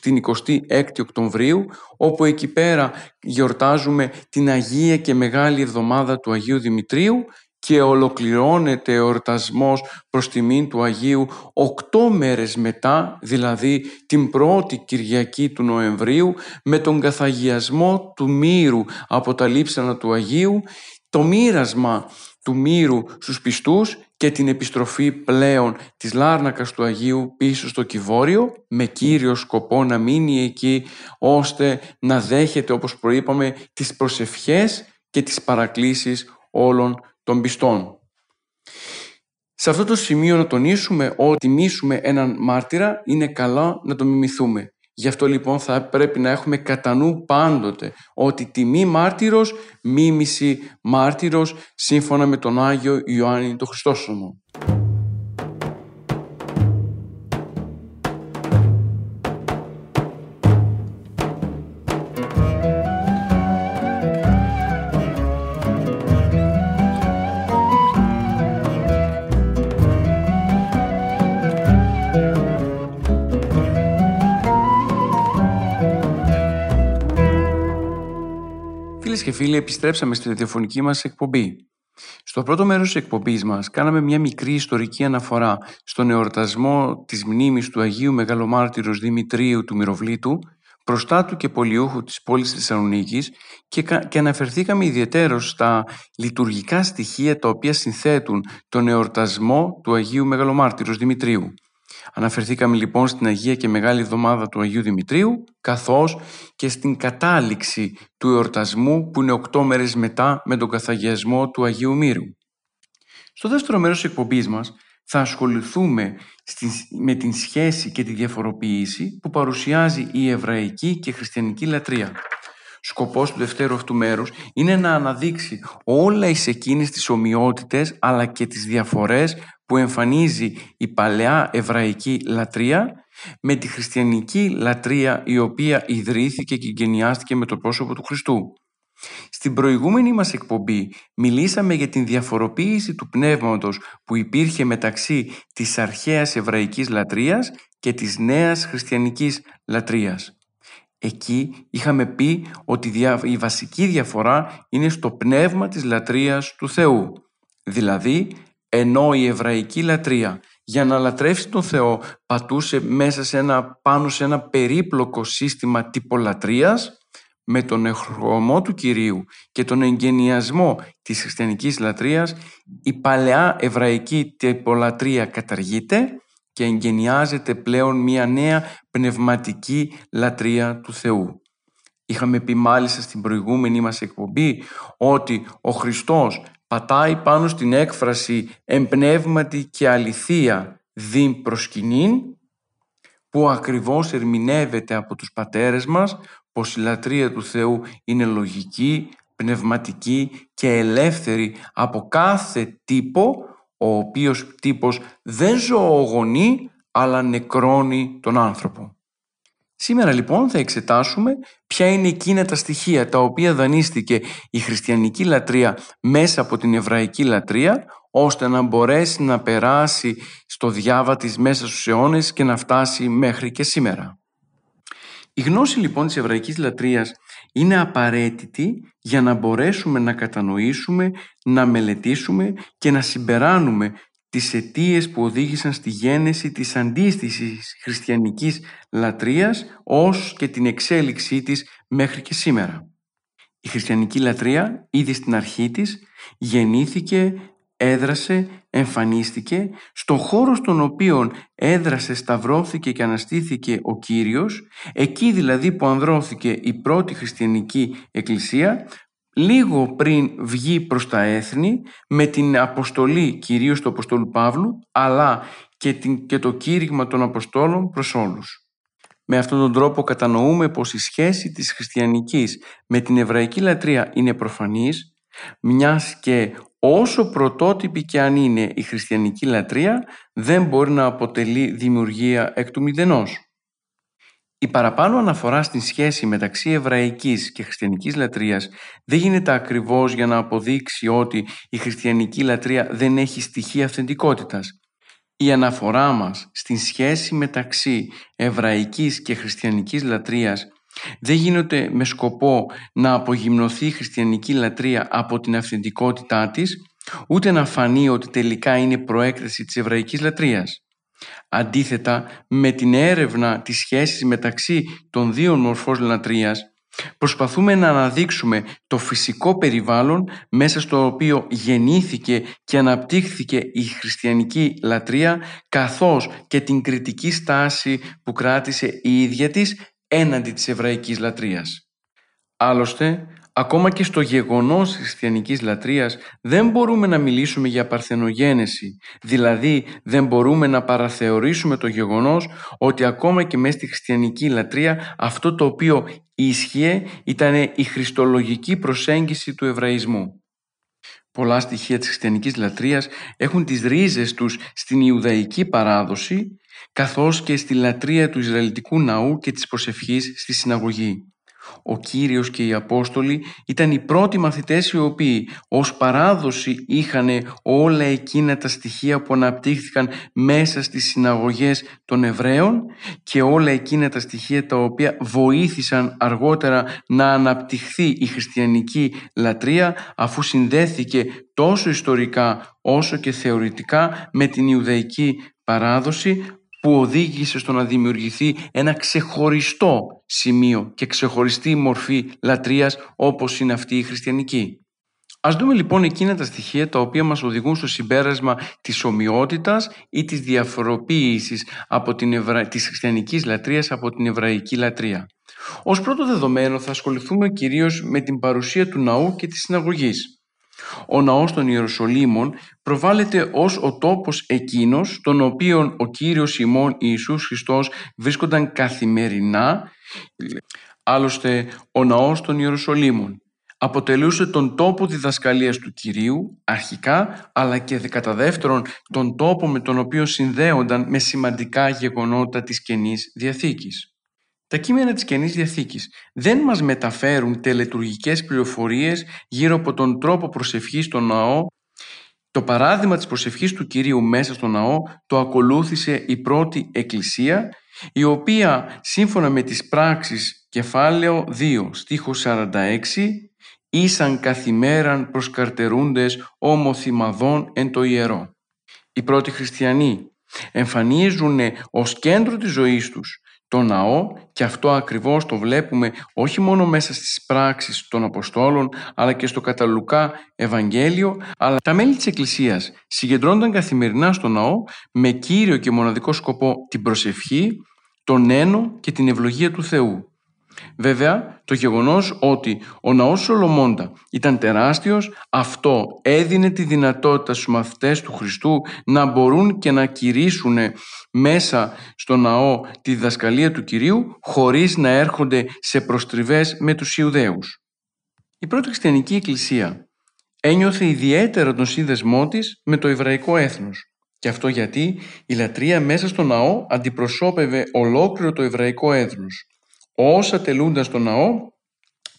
την 26η Οκτωβρίου, όπου εκεί πέρα γιορτάζουμε την Αγία και Μεγάλη Εβδομάδα του Αγίου Δημητρίου και ολοκληρώνεται ο εορτασμός προς τιμήν του Αγίου οκτώ μέρες μετά, δηλαδή την πρώτη Κυριακή του Νοεμβρίου, με τον καθαγιασμό του μύρου από τα λείψανα του Αγίου, το μοίρασμα του μύρου στους πιστούς και την επιστροφή πλέον της Λάρνακας του Αγίου πίσω στο Κιβόριο με κύριο σκοπό να μείνει εκεί ώστε να δέχεται όπως προείπαμε τις προσευχές και τις παρακλήσεις όλων των πιστών. Σε αυτό το σημείο να τονίσουμε ότι τιμήσουμε έναν μάρτυρα είναι καλά να το μιμηθούμε. Γι' αυτό λοιπόν θα πρέπει να έχουμε κατά νου πάντοτε ότι τιμή μάρτυρος, μίμηση μάρτυρος σύμφωνα με τον Άγιο Ιωάννη τον Χριστόσωμο. Φίλοι, επιστρέψαμε στη ραδιοφωνική μας εκπομπή. Στο πρώτο μέρος της εκπομπής μας κάναμε μια μικρή ιστορική αναφορά στον εορτασμό της μνήμης του Αγίου Μεγαλομάρτυρος Δημητρίου του Μυροβλήτου, προστάτου και πολιούχου της πόλης Θεσσαλονίκης και, και αναφερθήκαμε ιδιαίτερως στα λειτουργικά στοιχεία τα οποία συνθέτουν τον εορτασμό του Αγίου Μεγαλομάρτυρος Δημητρίου. Αναφερθήκαμε λοιπόν στην Αγία και Μεγάλη Εβδομάδα του Αγίου Δημητρίου, καθώς και στην κατάληξη του εορτασμού που είναι οκτώ μέρες μετά με τον καθαγιασμό του Αγίου Μύρου. Στο δεύτερο μέρος της εκπομπής μας θα ασχοληθούμε με την σχέση και τη διαφοροποίηση που παρουσιάζει η εβραϊκή και χριστιανική λατρεία. Σκοπός του δευτέρου αυτού μέρους είναι να αναδείξει όλα εις εκείνες τις ομοιότητες αλλά και τις διαφορές που εμφανίζει η παλαιά εβραϊκή λατρεία με τη χριστιανική λατρεία η οποία ιδρύθηκε και γενιάστηκε με το πρόσωπο του Χριστού. Στην προηγούμενη μας εκπομπή μιλήσαμε για την διαφοροποίηση του πνεύματος που υπήρχε μεταξύ της αρχαίας εβραϊκής λατρείας και της νέας χριστιανικής λατρείας. Εκεί είχαμε πει ότι η βασική διαφορά είναι στο πνεύμα της λατρείας του Θεού. Δηλαδή ενώ η εβραϊκή λατρεία για να λατρεύσει τον Θεό πατούσε μέσα σε ένα, πάνω σε ένα περίπλοκο σύστημα τυπολατρείας με τον εχρωμό του Κυρίου και τον εγγενιασμό της χριστιανικής λατρείας η παλαιά εβραϊκή τυπολατρεία καταργείται και εγγενιάζεται πλέον μια νέα πνευματική λατρεία του Θεού. Είχαμε πει μάλιστα στην προηγούμενη μας εκπομπή ότι ο Χριστός πατάει πάνω στην έκφραση «εμπνεύματι και αληθεία διν προσκυνήν» που ακριβώς ερμηνεύεται από τους πατέρες μας πως η λατρεία του Θεού είναι λογική, πνευματική και ελεύθερη από κάθε τύπο ο οποίος τύπος δεν ζωογονεί αλλά νεκρώνει τον άνθρωπο. Σήμερα λοιπόν θα εξετάσουμε ποια είναι εκείνα τα στοιχεία τα οποία δανείστηκε η χριστιανική λατρεία μέσα από την εβραϊκή λατρεία ώστε να μπορέσει να περάσει στο διάβα της μέσα στους αιώνες και να φτάσει μέχρι και σήμερα. Η γνώση λοιπόν της εβραϊκής λατρείας είναι απαραίτητη για να μπορέσουμε να κατανοήσουμε, να μελετήσουμε και να συμπεράνουμε τις αιτίες που οδήγησαν στη γένεση της αντίστοιχης χριστιανικής λατρείας ως και την εξέλιξή της μέχρι και σήμερα. Η χριστιανική λατρεία ήδη στην αρχή της γεννήθηκε, έδρασε, εμφανίστηκε στον χώρο στον οποίο έδρασε, σταυρώθηκε και αναστήθηκε ο Κύριος, εκεί δηλαδή που ανδρώθηκε η πρώτη χριστιανική εκκλησία, λίγο πριν βγει προς τα έθνη με την αποστολή κυρίως του Αποστόλου Παύλου αλλά και, την, και το κήρυγμα των Αποστόλων προς όλους. Με αυτόν τον τρόπο κατανοούμε πως η σχέση της χριστιανικής με την εβραϊκή λατρεία είναι προφανής, μιας και όσο πρωτότυπη και αν είναι η χριστιανική λατρεία, δεν μπορεί να αποτελεί δημιουργία εκ του μηδενός. Η παραπάνω αναφορά στην σχέση μεταξύ εβραϊκής και χριστιανικής λατρείας δεν γίνεται ακριβώς για να αποδείξει ότι η χριστιανική λατρεία δεν έχει στοιχεία αυθεντικότητας. Η αναφορά μας στην σχέση μεταξύ εβραϊκής και χριστιανικής λατρείας δεν γίνεται με σκοπό να απογυμνωθεί η χριστιανική λατρεία από την αυθεντικότητά της, ούτε να φανεί ότι τελικά είναι προέκταση της εβραϊκής λατρείας. Αντίθετα, με την έρευνα της σχέσης μεταξύ των δύο μορφών λατρείας, προσπαθούμε να αναδείξουμε το φυσικό περιβάλλον μέσα στο οποίο γεννήθηκε και αναπτύχθηκε η χριστιανική λατρεία καθώς και την κριτική στάση που κράτησε η ίδια της έναντι της εβραϊκής λατρείας. Άλλωστε, ακόμα και στο γεγονός της χριστιανικής λατρείας δεν μπορούμε να μιλήσουμε για παρθενογένεση, δηλαδή δεν μπορούμε να παραθεωρήσουμε το γεγονός ότι ακόμα και μέσα στη χριστιανική λατρεία αυτό το οποίο ίσχυε ήταν η χριστολογική προσέγγιση του Εβραϊσμού. Πολλά στοιχεία της χριστιανικής λατρείας έχουν τις ρίζες τους στην Ιουδαϊκή παράδοση καθώς και στη λατρεία του Ισραηλιτικού ναού και της προσευχής στη συναγωγή. Ο Κύριος και οι Απόστολοι ήταν οι πρώτοι μαθητές οι οποίοι ως παράδοση είχαν όλα εκείνα τα στοιχεία που αναπτύχθηκαν μέσα στις συναγωγές των Εβραίων και όλα εκείνα τα στοιχεία τα οποία βοήθησαν αργότερα να αναπτυχθεί η χριστιανική λατρεία αφού συνδέθηκε τόσο ιστορικά όσο και θεωρητικά με την Ιουδαϊκή παράδοση που οδήγησε στο να δημιουργηθεί ένα ξεχωριστό σημείο και ξεχωριστή μορφή λατρείας όπως είναι αυτή η χριστιανική. Ας δούμε λοιπόν εκείνα τα στοιχεία τα οποία μας οδηγούν στο συμπέρασμα της ομοιότητας ή της διαφοροποίησης από την Ευρα... της χριστιανικής λατρείας από την εβραϊκή λατρεία. Ως πρώτο δεδομένο θα ασχοληθούμε κυρίως με την παρουσία του ναού και της συναγωγής. Ο ναός των Ιεροσολύμων προβάλλεται ως ο τόπος εκείνος τον οποίο ο Κύριος ημών Ιησούς Χριστός βρίσκονταν καθημερινά. Άλλωστε ο ναός των Ιεροσολύμων αποτελούσε τον τόπο διδασκαλίας του Κυρίου αρχικά αλλά και κατά δεύτερον τον τόπο με τον οποίο συνδέονταν με σημαντικά γεγονότα της Καινής Διαθήκης. Τα κείμενα της Καινής Διαθήκης δεν μας μεταφέρουν τελετουργικές πληροφορίες γύρω από τον τρόπο προσευχής στο ναό. Το παράδειγμα της προσευχής του Κυρίου μέσα στο ναό το ακολούθησε η πρώτη Εκκλησία η οποία σύμφωνα με τις πράξεις κεφάλαιο 2 στίχος 46 ήσαν καθημέραν προσκαρτερούντες ομοθυμαδών εν το ιερό. Οι πρώτοι χριστιανοί εμφανίζουν ως κέντρο της ζωής τους το ναό και αυτό ακριβώς το βλέπουμε όχι μόνο μέσα στις πράξεις των Αποστόλων αλλά και στο καταλουκά Ευαγγέλιο αλλά τα μέλη της Εκκλησίας συγκεντρώνονταν καθημερινά στο ναό με κύριο και μοναδικό σκοπό την προσευχή, τον ένο και την ευλογία του Θεού. Βέβαια, το γεγονός ότι ο ναός Σολομώντα ήταν τεράστιος, αυτό έδινε τη δυνατότητα στους μαθητές του Χριστού να μπορούν και να κηρύσουν μέσα στο ναό τη διδασκαλία του Κυρίου χωρίς να έρχονται σε προστριβές με τους Ιουδαίους. Η πρώτη χριστιανική εκκλησία ένιωθε ιδιαίτερα τον σύνδεσμό της με το εβραϊκό έθνος. Και αυτό γιατί η λατρεία μέσα στο ναό αντιπροσώπευε ολόκληρο το εβραϊκό έθνος. Όσα τελούνταν στο ναό,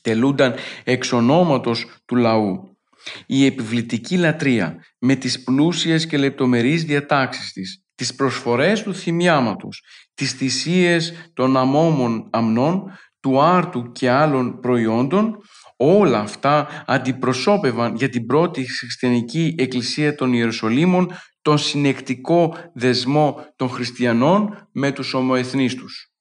τελούνταν εξ ονόματος του λαού. Η επιβλητική λατρεία με τις πλούσιες και λεπτομερείς διατάξεις της, τις προσφορές του θυμιάματος, τις θυσίες των αμόμων αμνών, του άρτου και άλλων προϊόντων, όλα αυτά αντιπροσώπευαν για την πρώτη χριστιανική εκκλησία των Ιερουσαλήμων τον συνεκτικό δεσμό των χριστιανών με τους ομοεθνείς τους.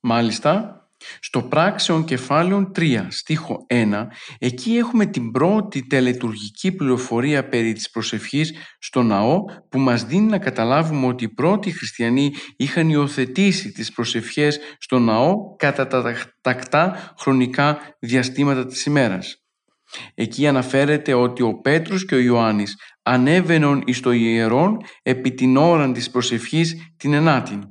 Μάλιστα, Στο πράξεων κεφάλαιων 3, στίχο 1, εκεί έχουμε την πρώτη τελετουργική πληροφορία περί της προσευχής στο ναό που μας δίνει να καταλάβουμε ότι οι πρώτοι χριστιανοί είχαν υιοθετήσει τις προσευχές στο ναό κατά τα τακτά χρονικά διαστήματα της ημέρας. Εκεί αναφέρεται ότι ο Πέτρος και ο Ιωάννης ανέβαιναν εις το ιερόν επί την ώρα της προσευχής την ενάτην.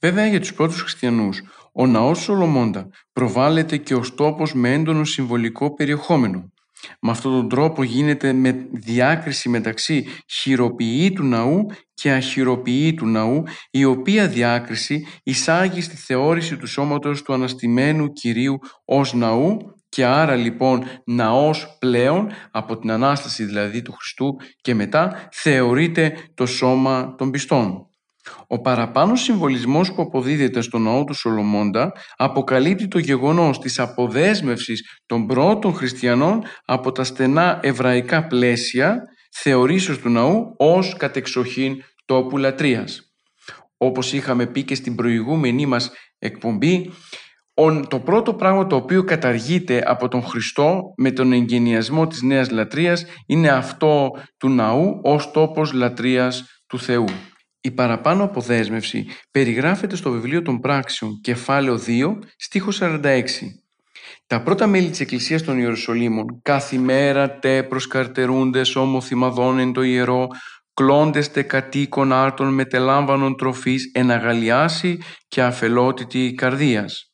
Βέβαια για τους πρώτους χριστιανούς ο ναός Σολομώντα προβάλλεται και ως τόπος με έντονο συμβολικό περιεχόμενο. Με αυτόν τον τρόπο γίνεται με διάκριση μεταξύ χειροποιητού ναού και αχειροποιήτου ναού, η οποία διάκριση εισάγει στη θεώρηση του σώματος του αναστημένου Κυρίου ως ναού και άρα λοιπόν ναός πλέον από την Ανάσταση δηλαδή του Χριστού και μετά θεωρείται το σώμα των πιστών. Ο παραπάνω συμβολισμός που αποδίδεται στο ναό του Σολομώντα αποκαλύπτει το γεγονός της αποδέσμευσης των πρώτων χριστιανών από τα στενά εβραϊκά πλαίσια θεωρήσεως του ναού ως κατεξοχήν τόπου λατρείας. Όπως είχαμε πει και στην προηγούμενη μας εκπομπή, το πρώτο πράγμα το οποίο καταργείται από τον Χριστό με τον εγγενιασμό της Νέας Λατρείας είναι αυτό του ναού ως τόπος λατρείας του Θεού. Η παραπάνω αποδέσμευση περιγράφεται στο βιβλίο των πράξεων κεφάλαιο 2 στίχο 46. Τα πρώτα μέλη της Εκκλησίας των Ιερουσαλήμων καθημέρα τε προσκαρτερούντες ομοθυμαδών εν το ιερό κλώντες τε κατοίκων άρτων μετελάμβανον τροφής εναγαλιάσει και αφελότητη καρδίας.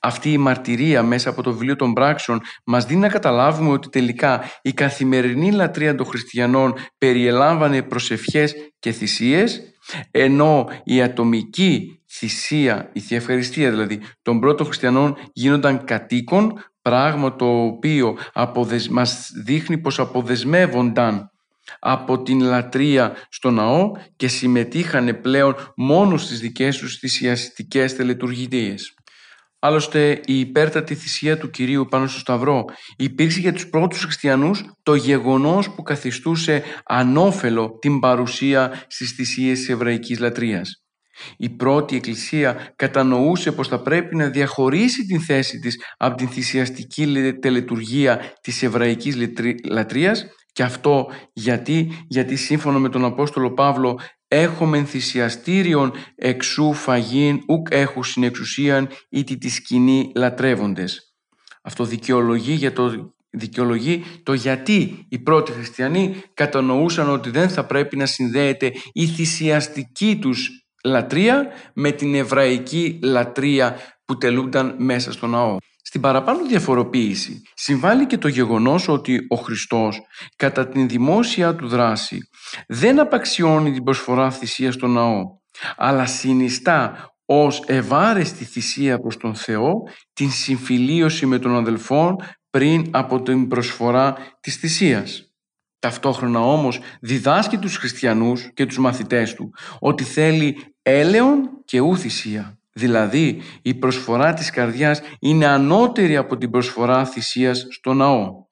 Αυτή η μαρτυρία μέσα από το βιβλίο των πράξεων μας δίνει να καταλάβουμε ότι τελικά η καθημερινή λατρεία των χριστιανών περιελάμβανε προσευχές και θυσίες ενώ η ατομική θυσία, η θεία δηλαδή των πρώτων χριστιανών γίνονταν κατοίκων πράγμα το οποίο αποδεσ... μας δείχνει πως αποδεσμεύονταν από την λατρεία στο ναό και συμμετείχανε πλέον μόνο στις δικές τους θυσιαστικές τελετουργητείες. Άλλωστε η υπέρτατη θυσία του Κυρίου πάνω στο Σταυρό υπήρξε για τους πρώτους χριστιανούς το γεγονός που καθιστούσε ανώφελο την παρουσία στις θυσίες της εβραϊκής λατρείας. Η πρώτη εκκλησία κατανοούσε πως θα πρέπει να διαχωρίσει την θέση της από την θυσιαστική τελετουργία της εβραϊκής λατρείας και αυτό γιατί, γιατί σύμφωνα με τον Απόστολο Παύλο έχομεν θυσιαστήριον εξού φαγήν ουκ έχουν συνεξουσίαν ήτι τη σκηνή λατρεύοντες. Αυτό δικαιολογεί, για το, δικαιολογεί το γιατί οι πρώτοι χριστιανοί κατανοούσαν ότι δεν θα πρέπει να συνδέεται η θυσιαστική τους λατρεία με την εβραϊκή λατρεία που τελούνταν μέσα στο ναό. Στην παραπάνω διαφοροποίηση συμβάλλει και το γεγονός ότι ο Χριστός κατά την δημόσια του δράση δεν απαξιώνει την προσφορά θυσίας στο ναό αλλά συνιστά ως ευάρεστη θυσία προς τον Θεό την συμφιλίωση με τον αδελφόν πριν από την προσφορά της θυσίας. Ταυτόχρονα όμως διδάσκει τους χριστιανούς και τους μαθητές του ότι θέλει έλεον και ου θυσία. Δηλαδή η προσφορά της καρδιάς είναι ανώτερη από την προσφορά θυσίας στο ναό.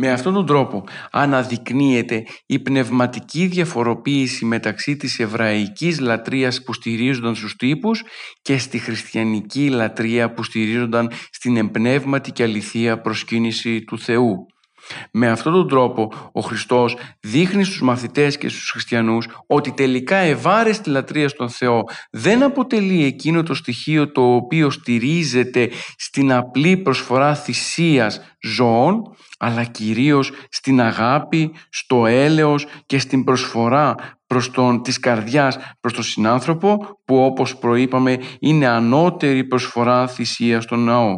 Με αυτόν τον τρόπο αναδεικνύεται η πνευματική διαφοροποίηση μεταξύ της εβραϊκής λατρείας που στηρίζονταν στους τύπους και στη χριστιανική λατρεία που στηρίζονταν στην εμπνεύματη και αληθεία προσκύνηση του Θεού. Με αυτόν τον τρόπο ο Χριστός δείχνει στους μαθητές και στους χριστιανούς ότι τελικά ευάρεστη λατρεία στον Θεό δεν αποτελεί εκείνο το στοιχείο το οποίο στηρίζεται στην απλή προσφορά θυσίας ζώων αλλά κυρίως στην αγάπη, στο έλεος και στην προσφορά προς τον, της καρδιάς προς τον συνάνθρωπο που όπως προείπαμε είναι ανώτερη προσφορά θυσίας στον ναό.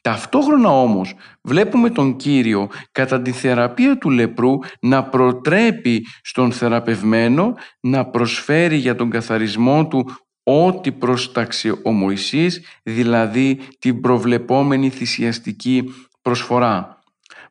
Ταυτόχρονα όμως βλέπουμε τον Κύριο κατά τη θεραπεία του λεπρού να προτρέπει στον θεραπευμένο να προσφέρει για τον καθαρισμό του ό,τι προστάξει ο Μωυσής, δηλαδή την προβλεπόμενη θυσιαστική προσφορά.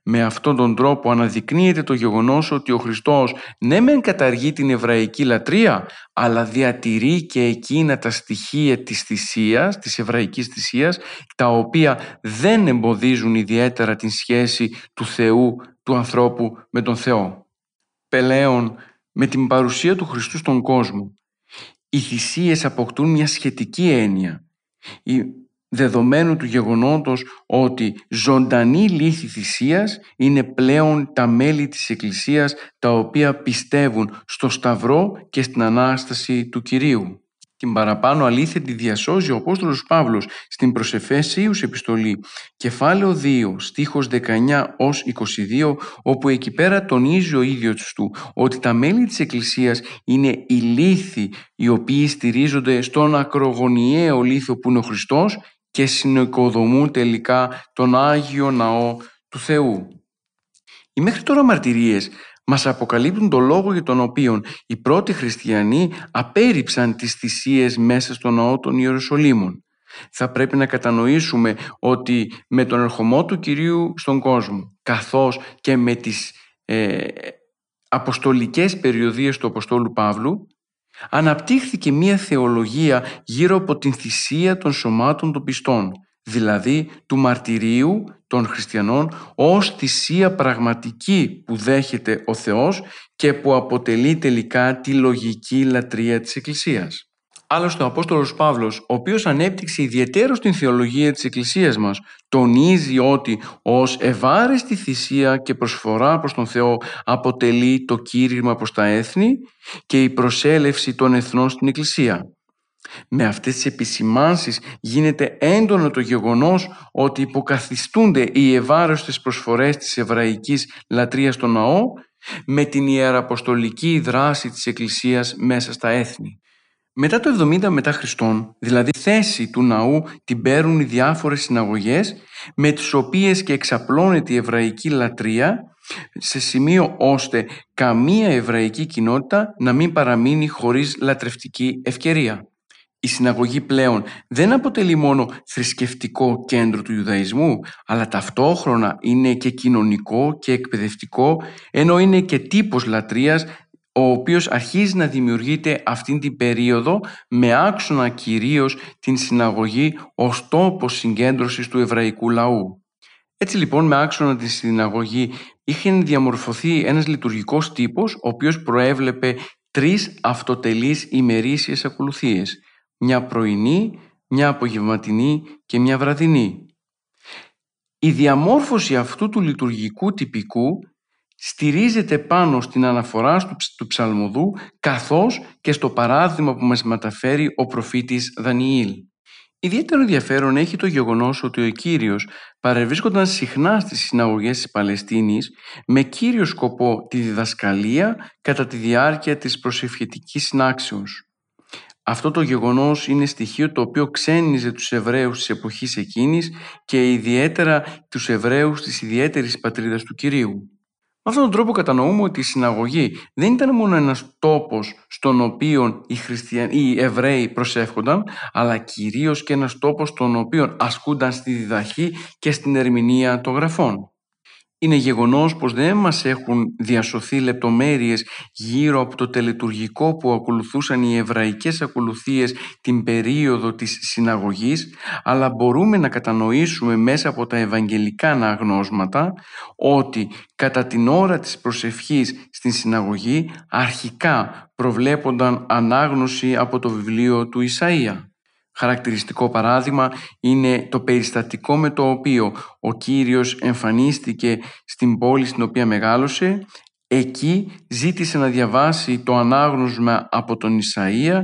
Με αυτόν τον τρόπο αναδεικνύεται το γεγονός ότι ο Χριστός ναι μεν καταργεί την εβραϊκή λατρεία, αλλά διατηρεί και εκείνα τα στοιχεία της θυσίας, της εβραϊκής θυσίας, τα οποία δεν εμποδίζουν ιδιαίτερα την σχέση του Θεού, του ανθρώπου με τον Θεό. Πελέον, με την παρουσία του Χριστού στον κόσμο, οι θυσίες αποκτούν μια σχετική έννοια. Δεδομένου του γεγονότος ότι ζωντανή λύθη θυσίας είναι πλέον τα μέλη της Εκκλησίας τα οποία πιστεύουν στο Σταυρό και στην Ανάσταση του Κυρίου. Την παραπάνω αλήθεια τη διασώζει ο Απόστολος Παύλος στην προς Εφέσιους επιστολή, κεφάλαιο 2, στίχος 19 ως 22, όπου εκεί πέρα τονίζει ο ίδιος του ότι τα μέλη της Εκκλησίας είναι οι λύθοι οι οποίοι στηρίζονται στον ακρογωνιαίο λίθο που είναι ο Χριστός και συνοικοδομούν τελικά τον Άγιο Ναό του Θεού. Οι μέχρι τώρα μαρτυρίες μας αποκαλύπτουν το λόγο για τον οποίο οι πρώτοι χριστιανοί απέρριψαν τις θυσίες μέσα στο ναό των Ιερουσαλήμων. Θα πρέπει να κατανοήσουμε ότι με τον ερχομό του Κυρίου στον κόσμο, καθώς και με τις ε, αποστολικές περιοδίες του Αποστόλου Παύλου, αναπτύχθηκε μία θεολογία γύρω από την θυσία των σωμάτων των πιστών, δηλαδή του μαρτυρίου των χριστιανών ως θυσία πραγματική που δέχεται ο Θεός και που αποτελεί τελικά τη λογική λατρεία της Εκκλησίας. Άλλωστε ο Απόστολος Παύλος, ο οποίος ανέπτυξε ιδιαίτερο στην θεολογία της Εκκλησίας μας, τονίζει ότι ως ευάρεστη θυσία και προσφορά προς τον Θεό αποτελεί το κήρυγμα προς τα έθνη και η προσέλευση των εθνών στην Εκκλησία. Με αυτές τις επισημάνσεις γίνεται έντονο το γεγονός ότι υποκαθιστούνται οι ευάρεστες προσφορές της εβραϊκής λατρείας στο ναό με την ιεραποστολική δράση της Εκκλησίας μέσα στα έθνη. Μετά το 70 μετά Χριστόν, δηλαδή θέση του ναού την παίρνουν οι διάφορες συναγωγές με τις οποίες και εξαπλώνεται η εβραϊκή λατρεία σε σημείο ώστε καμία εβραϊκή κοινότητα να μην παραμείνει χωρίς λατρευτική ευκαιρία. Η συναγωγή πλέον δεν αποτελεί μόνο θρησκευτικό κέντρο του Ιουδαϊσμού, αλλά ταυτόχρονα είναι και κοινωνικό και εκπαιδευτικό, ενώ είναι και τύπος λατρείας, ο οποίος αρχίζει να δημιουργείται αυτήν την περίοδο με άξονα κυρίως την συναγωγή ως τόπος συγκέντρωσης του εβραϊκού λαού. Έτσι λοιπόν με άξονα τη συναγωγή είχε διαμορφωθεί ένας λειτουργικός τύπος ο οποίος προέβλεπε τρεις αυτοτελείς ημερήσιες ακολουθίες μια πρωινή, μια απογευματινή και μια βραδινή. Η διαμόρφωση αυτού του λειτουργικού τυπικού στηρίζεται πάνω στην αναφορά του ψαλμοδού καθώς και στο παράδειγμα που μας μεταφέρει ο προφήτης Δανιήλ. Ιδιαίτερο ενδιαφέρον έχει το γεγονός ότι ο Κύριος παρευρίσκονταν συχνά στις συναγωγές της Παλαιστίνης με κύριο σκοπό τη διδασκαλία κατά τη διάρκεια της προσευχητικής συνάξεως. Αυτό το γεγονός είναι στοιχείο το οποίο ξένιζε τους Εβραίους της εποχής εκείνης και ιδιαίτερα τους Εβραίους της ιδιαίτερης πατρίδας του Κυρίου. Με αυτόν τον τρόπο κατανοούμε ότι η συναγωγή δεν ήταν μόνο ένας τόπος στον οποίο οι, χριστιαν... οι Εβραίοι προσεύχονταν, αλλά κυρίως και ένας τόπος στον οποίο ασκούνταν στη διδαχή και στην ερμηνεία των γραφών. Είναι γεγονός πως δεν μας έχουν διασωθεί λεπτομέρειες γύρω από το τελετουργικό που ακολουθούσαν οι εβραϊκές ακολουθίες την περίοδο της συναγωγής, αλλά μπορούμε να κατανοήσουμε μέσα από τα ευαγγελικά αναγνώσματα ότι κατά την ώρα της προσευχής στην συναγωγή αρχικά προβλέπονταν ανάγνωση από το βιβλίο του Ισαΐα. Χαρακτηριστικό παράδειγμα είναι το περιστατικό με το οποίο ο Κύριος εμφανίστηκε στην πόλη στην οποία μεγάλωσε. Εκεί ζήτησε να διαβάσει το ανάγνωσμα από τον Ισαΐα.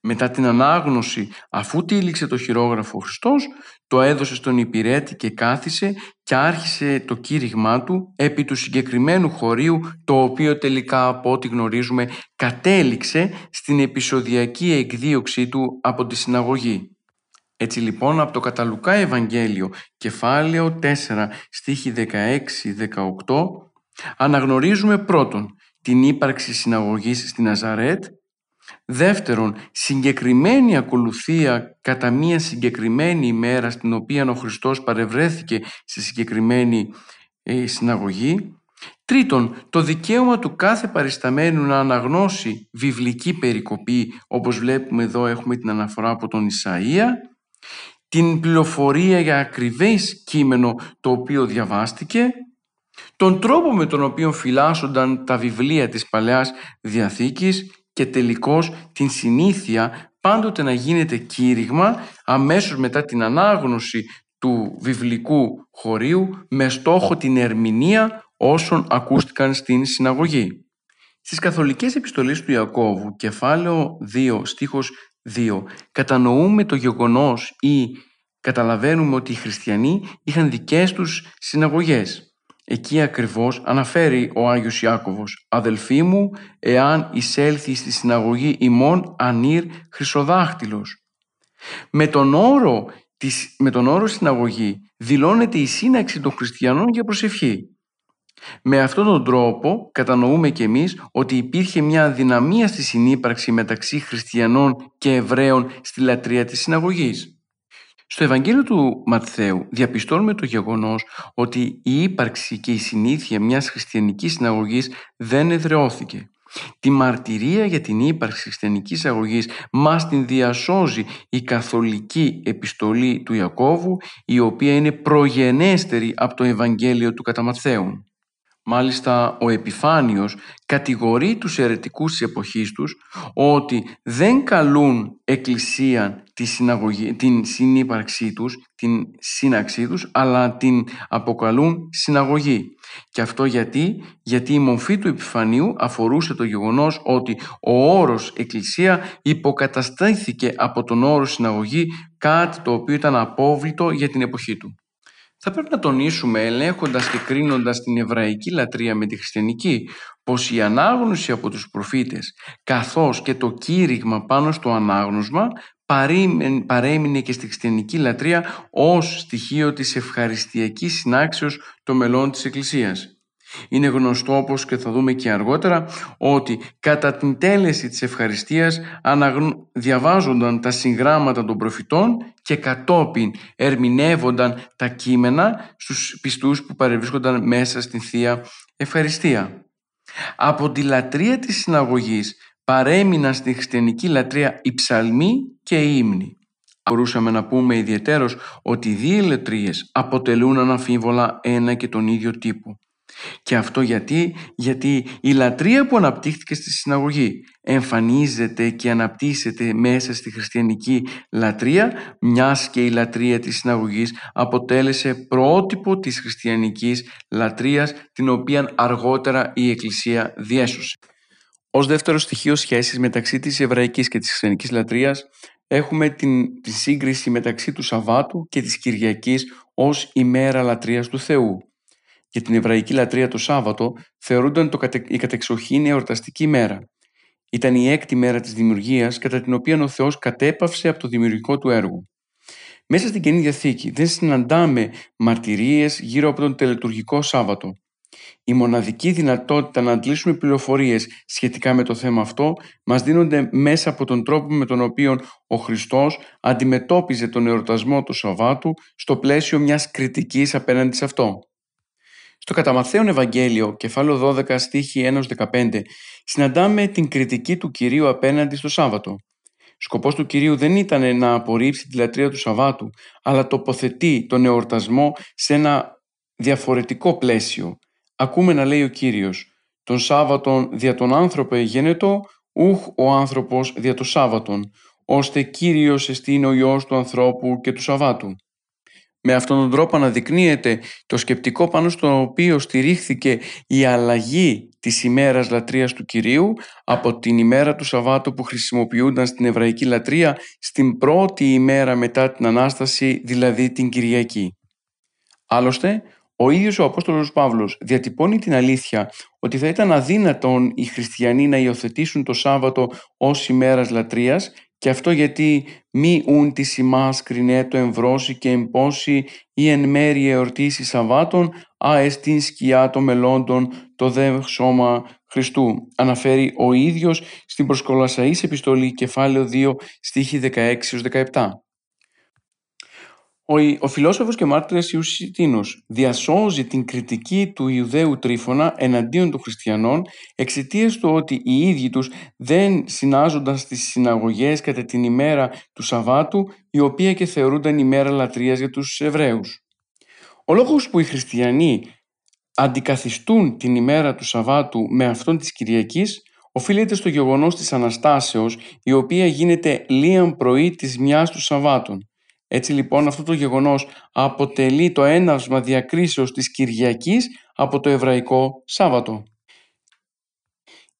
Μετά την ανάγνωση, αφού τύλιξε το χειρόγραφο ο Χριστός, το έδωσε στον υπηρέτη και κάθισε και άρχισε το κήρυγμά του επί του συγκεκριμένου χωρίου το οποίο τελικά από ό,τι γνωρίζουμε κατέληξε στην επεισοδιακή εκδίωξή του από τη συναγωγή. Έτσι λοιπόν από το Καταλουκά Ευαγγέλιο κεφάλαιο 4 στίχη 16-18 αναγνωρίζουμε πρώτον την ύπαρξη συναγωγής στην Ναζαρέτ Δεύτερον, συγκεκριμένη ακολουθία κατά μία συγκεκριμένη ημέρα στην οποία ο Χριστός παρευρέθηκε σε συγκεκριμένη ε, συναγωγή. Τρίτον, το δικαίωμα του κάθε παρισταμένου να αναγνώσει βιβλική περικοπή, όπως βλέπουμε εδώ έχουμε την αναφορά από τον Ισαΐα, την πληροφορία για ακριβές κείμενο το οποίο διαβάστηκε, τον τρόπο με τον οποίο φυλάσσονταν τα βιβλία της Παλαιάς Διαθήκης και τελικώς την συνήθεια πάντοτε να γίνεται κήρυγμα αμέσως μετά την ανάγνωση του βιβλικού χωρίου με στόχο την ερμηνεία όσων ακούστηκαν στην συναγωγή. Στις καθολικές επιστολές του Ιακώβου, κεφάλαιο 2, στίχος 2, κατανοούμε το γεγονός ή καταλαβαίνουμε ότι οι χριστιανοί είχαν δικές τους συναγωγές. Εκεί ακριβώς αναφέρει ο Άγιος Ιάκωβος «Αδελφοί μου, εάν εισέλθει στη συναγωγή ημών ανήρ χρυσοδάχτυλος». Με τον όρο, της, με τον όρο συναγωγή δηλώνεται η σύναξη των χριστιανών για προσευχή. Με αυτόν τον τρόπο κατανοούμε και εμείς ότι υπήρχε μια αδυναμία στη συνύπαρξη μεταξύ χριστιανών και Εβραίων στη λατρεία της συναγωγής. Στο Ευαγγέλιο του Ματθαίου διαπιστώνουμε το γεγονός ότι η ύπαρξη και η συνήθεια μιας χριστιανικής συναγωγής δεν εδραιώθηκε. Τη μαρτυρία για την ύπαρξη χριστιανικής αγωγής μας την διασώζει η καθολική επιστολή του Ιακώβου η οποία είναι προγενέστερη από το Ευαγγέλιο του κατά Μάλιστα ο Επιφάνιος κατηγορεί τους αιρετικούς της εποχής τους ότι δεν καλούν εκκλησία τη συναγωγή, την συνύπαρξή τους, την σύναξή τους, αλλά την αποκαλούν συναγωγή. Και αυτό γιατί, γιατί η μορφή του Επιφανίου αφορούσε το γεγονός ότι ο όρος εκκλησία υποκαταστάθηκε από τον όρο συναγωγή, κάτι το οποίο ήταν απόβλητο για την εποχή του. Θα πρέπει να τονίσουμε, ελέγχοντας και κρίνοντας την εβραϊκή λατρεία με τη χριστιανική, πως η ανάγνωση από τους προφήτες, καθώς και το κήρυγμα πάνω στο ανάγνωσμα, παρέμεινε και στη χριστιανική λατρεία ως στοιχείο της ευχαριστιακής συνάξεως των μελών της Εκκλησίας. Είναι γνωστό όπως και θα δούμε και αργότερα ότι κατά την τέλεση της ευχαριστίας διαβάζονταν τα συγγράμματα των προφητών και κατόπιν ερμηνεύονταν τα κείμενα στους πιστούς που παρευρίσκονταν μέσα στην Θεία Ευχαριστία. Από τη λατρεία της συναγωγής παρέμειναν στη χριστιανική λατρεία οι ψαλμοί και οι ύμνοι. Μπορούσαμε να πούμε ιδιαίτερος ότι οι δύο λατρείες αποτελούν αναμφίβολα ένα και τον ίδιο τύπο. Και αυτό γιατί, γιατί η λατρεία που αναπτύχθηκε στη συναγωγή εμφανίζεται και αναπτύσσεται μέσα στη χριστιανική λατρεία μιας και η λατρεία της συναγωγής αποτέλεσε πρότυπο της χριστιανικής λατρείας την οποία αργότερα η Εκκλησία διέσωσε. Ως δεύτερο στοιχείο σχέσης μεταξύ της εβραϊκής και της χριστιανικής λατρείας έχουμε την, τη σύγκριση μεταξύ του Σαββάτου και της Κυριακής ως ημέρα λατρείας του Θεού. Για την εβραϊκή λατρεία το Σάββατο θεωρούνταν το η κατεξοχήν εορταστική μέρα. Ήταν η έκτη μέρα της δημιουργίας κατά την οποία ο Θεός κατέπαυσε από το δημιουργικό του έργο. Μέσα στην Καινή Διαθήκη δεν συναντάμε μαρτυρίες γύρω από τον τελετουργικό Σάββατο. Η μοναδική δυνατότητα να αντλήσουμε πληροφορίες σχετικά με το θέμα αυτό μας δίνονται μέσα από τον τρόπο με τον οποίο ο Χριστός αντιμετώπιζε τον εορτασμό του Σαββάτου στο πλαίσιο μιας κριτικής απέναντι σε αυτό. Στο κατά Ευαγγέλιο, κεφάλαιο 12, στίχη 1-15, συναντάμε την κριτική του Κυρίου απέναντι στο Σάββατο. Σκοπός του Κυρίου δεν ήταν να απορρίψει τη λατρεία του Σαββάτου, αλλά τοποθετεί τον εορτασμό σε ένα διαφορετικό πλαίσιο. Ακούμε να λέει ο Κύριος «Τον Σάββατον δια τον άνθρωπο γένετο, ούχ ο άνθρωπος δια το Σάββατον, ώστε Κύριος εστίν ο Υιός του ανθρώπου και του Σαββάτου». Με αυτόν τον τρόπο αναδεικνύεται το σκεπτικό πάνω στο οποίο στηρίχθηκε η αλλαγή της ημέρας λατρείας του Κυρίου από την ημέρα του Σαββάτου που χρησιμοποιούνταν στην εβραϊκή λατρεία στην πρώτη ημέρα μετά την Ανάσταση, δηλαδή την Κυριακή. Άλλωστε, ο ίδιος ο Απόστολος Παύλος διατυπώνει την αλήθεια ότι θα ήταν αδύνατον οι χριστιανοί να υιοθετήσουν το Σάββατο ως ημέρας λατρείας και αυτό γιατί μη ούν τη ημάς κρινέτο εμβρώσει και εμπόσει ή εν μέρη εορτήσει Σαββάτων, α εστίν σκιά των μελώντων το δε σώμα Χριστού. Αναφέρει ο ίδιος στην προσκολασαής επιστολή κεφάλαιο 2 στίχη 16-17. Ο, ο φιλόσοφος και μάρτυρας Ιουσιτίνος διασώζει την κριτική του Ιουδαίου Τρίφωνα εναντίον των χριστιανών εξαιτίας του ότι οι ίδιοι τους δεν συνάζονταν στις συναγωγές κατά την ημέρα του Σαββάτου η οποία και θεωρούνταν ημέρα λατρείας για τους Εβραίους. Ο λόγος που οι χριστιανοί αντικαθιστούν την ημέρα του Σαββάτου με αυτόν της Κυριακής οφείλεται στο γεγονός της Αναστάσεως, η οποία γίνεται λίαν πρωί της μιας του Σαββάτων. Έτσι λοιπόν αυτό το γεγονός αποτελεί το έναυσμα διακρίσεως της Κυριακής από το εβραϊκό Σάββατο.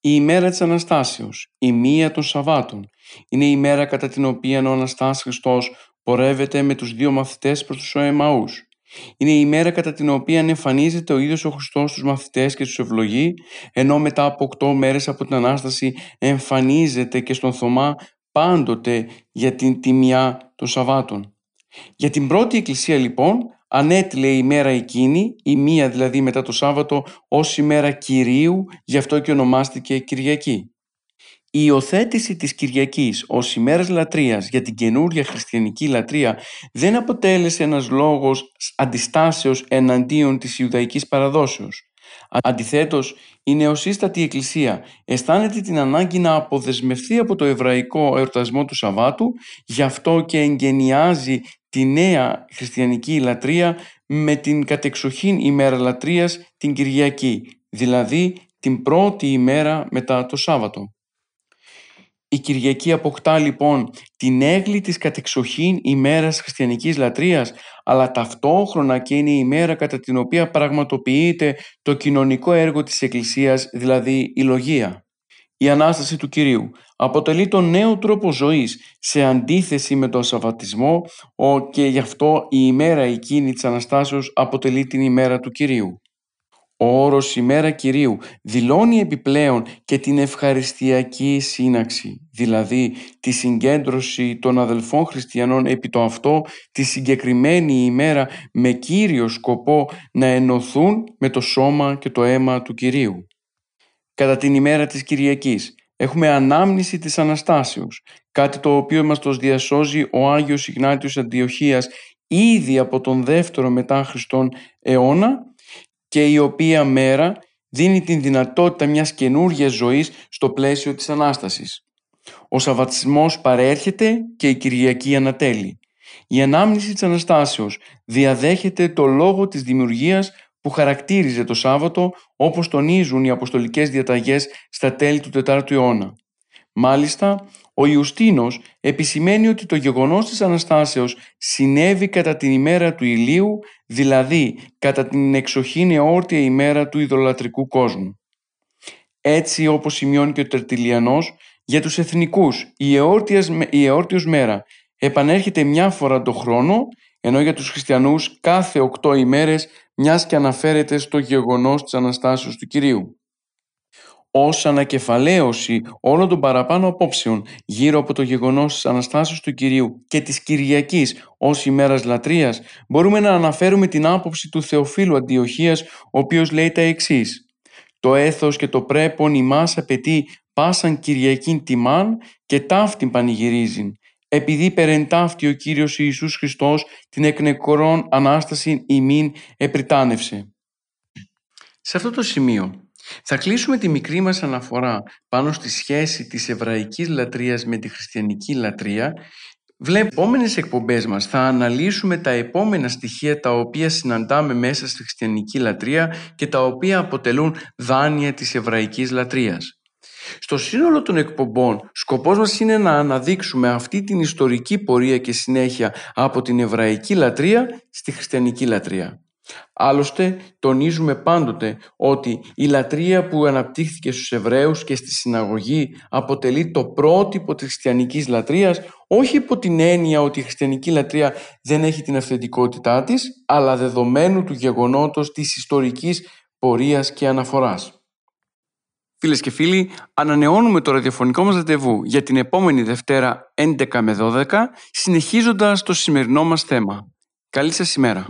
Η ημέρα της Αναστάσεως, η μία των Σαββάτων, είναι η μέρα κατά την οποία ο Αναστάς Χριστός πορεύεται με τους δύο μαθητές προς τους Οεμαούς. Είναι η μέρα κατά την οποία εμφανίζεται ο ίδιος ο Χριστός στους μαθητές και στους ευλογεί, ενώ μετά από οκτώ μέρες από την Ανάσταση εμφανίζεται και στον Θωμά πάντοτε για την τιμιά των Σαββάτων. Για την πρώτη εκκλησία λοιπόν ανέτειλε η μέρα εκείνη, η μία δηλαδή μετά το Σάββατο, ως ημέρα Κυρίου, γι' αυτό και ονομάστηκε Κυριακή. Η υιοθέτηση της Κυριακής ως ημέρας λατρείας για την καινούρια χριστιανική λατρεία δεν αποτέλεσε ένας λόγος αντιστάσεως εναντίον της Ιουδαϊκής παραδόσεως. Αντιθέτως, η νεοσύστατη Εκκλησία αισθάνεται την ανάγκη να αποδεσμευθεί από το εβραϊκό εορτασμό του Σαββάτου, γι' αυτό και εγγενιάζει τη νέα χριστιανική λατρεία με την κατεξοχήν ημέρα λατρείας την Κυριακή, δηλαδή την πρώτη ημέρα μετά το Σάββατο. Η Κυριακή αποκτά λοιπόν την έγκλη της κατεξοχήν ημέρας χριστιανικής λατρείας, αλλά ταυτόχρονα και είναι η ημέρα κατά την οποία πραγματοποιείται το κοινωνικό έργο της Εκκλησίας, δηλαδή η λογία. Η Ανάσταση του Κυρίου αποτελεί τον νέο τρόπο ζωής σε αντίθεση με τον Σαββατισμό και γι' αυτό η ημέρα εκείνη της Αναστάσεως αποτελεί την ημέρα του Κυρίου. Ο όρος «ημέρα Κυρίου» δηλώνει επιπλέον και την ευχαριστιακή σύναξη, δηλαδή τη συγκέντρωση των αδελφών χριστιανών επί το αυτό τη συγκεκριμένη ημέρα με κύριο σκοπό να ενωθούν με το σώμα και το αίμα του Κυρίου. Κατά την ημέρα της Κυριακής έχουμε ανάμνηση της Αναστάσεως, κάτι το οποίο μας το διασώζει ο Άγιος Ιγνάτιος Αντιοχίας ήδη από τον δεύτερο μετά Χριστόν αιώνα και η οποία μέρα δίνει την δυνατότητα μιας καινούργιας ζωής στο πλαίσιο της Ανάστασης. Ο Σαββατισμός παρέρχεται και η Κυριακή ανατέλει. Η ανάμνηση της Αναστάσεως διαδέχεται το λόγο της δημιουργίας που χαρακτήριζε το Σάββατο όπως τονίζουν οι αποστολικές διαταγές στα τέλη του 4ου αιώνα. Μάλιστα, ο Ιουστίνος επισημαίνει ότι το γεγονός της Αναστάσεως συνέβη κατά την ημέρα του ηλίου, δηλαδή κατά την εξοχήν εόρτια ημέρα του ιδωλατρικού κόσμου. Έτσι όπως σημειώνει και ο Τερτιλιανός, για τους εθνικούς η, η εόρτιος μέρα επανέρχεται μια φορά το χρόνο, ενώ για τους χριστιανούς κάθε οκτώ ημέρες μιας και αναφέρεται στο γεγονός της Αναστάσεως του Κυρίου ως ανακεφαλαίωση όλων των παραπάνω απόψεων γύρω από το γεγονός της Αναστάσεως του Κυρίου και της Κυριακής ως ημέρας λατρείας, μπορούμε να αναφέρουμε την άποψη του Θεοφίλου Αντιοχίας, ο οποίος λέει τα εξής. «Το έθος και το πρέπον ημάς απαιτεί πάσαν Κυριακήν τιμάν και ταύτην πανηγυρίζειν, επειδή περεντάφτη ο Κύριος Ιησούς Χριστός την εκνεκρών Ανάσταση ημίν επριτάνευσε». Σε αυτό το σημείο θα κλείσουμε τη μικρή μας αναφορά πάνω στη σχέση της εβραϊκής λατρείας με τη χριστιανική λατρεία Βλέπω, επόμενες εκπομπές μας θα αναλύσουμε τα επόμενα στοιχεία τα οποία συναντάμε μέσα στη χριστιανική λατρεία και τα οποία αποτελούν δάνεια της εβραϊκής λατρείας. Στο σύνολο των εκπομπών, σκοπός μας είναι να αναδείξουμε αυτή την ιστορική πορεία και συνέχεια από την εβραϊκή λατρεία στη χριστιανική λατρεία. Άλλωστε τονίζουμε πάντοτε ότι η λατρεία που αναπτύχθηκε στους Εβραίους και στη συναγωγή αποτελεί το πρότυπο της χριστιανικής λατρείας όχι υπό την έννοια ότι η χριστιανική λατρεία δεν έχει την αυθεντικότητά της αλλά δεδομένου του γεγονότος της ιστορικής πορείας και αναφοράς. Φίλες και φίλοι, ανανεώνουμε το ραδιοφωνικό μας ραντεβού για την επόμενη Δευτέρα 11 με 12 συνεχίζοντας το σημερινό μας θέμα. Καλή σας ημέρα.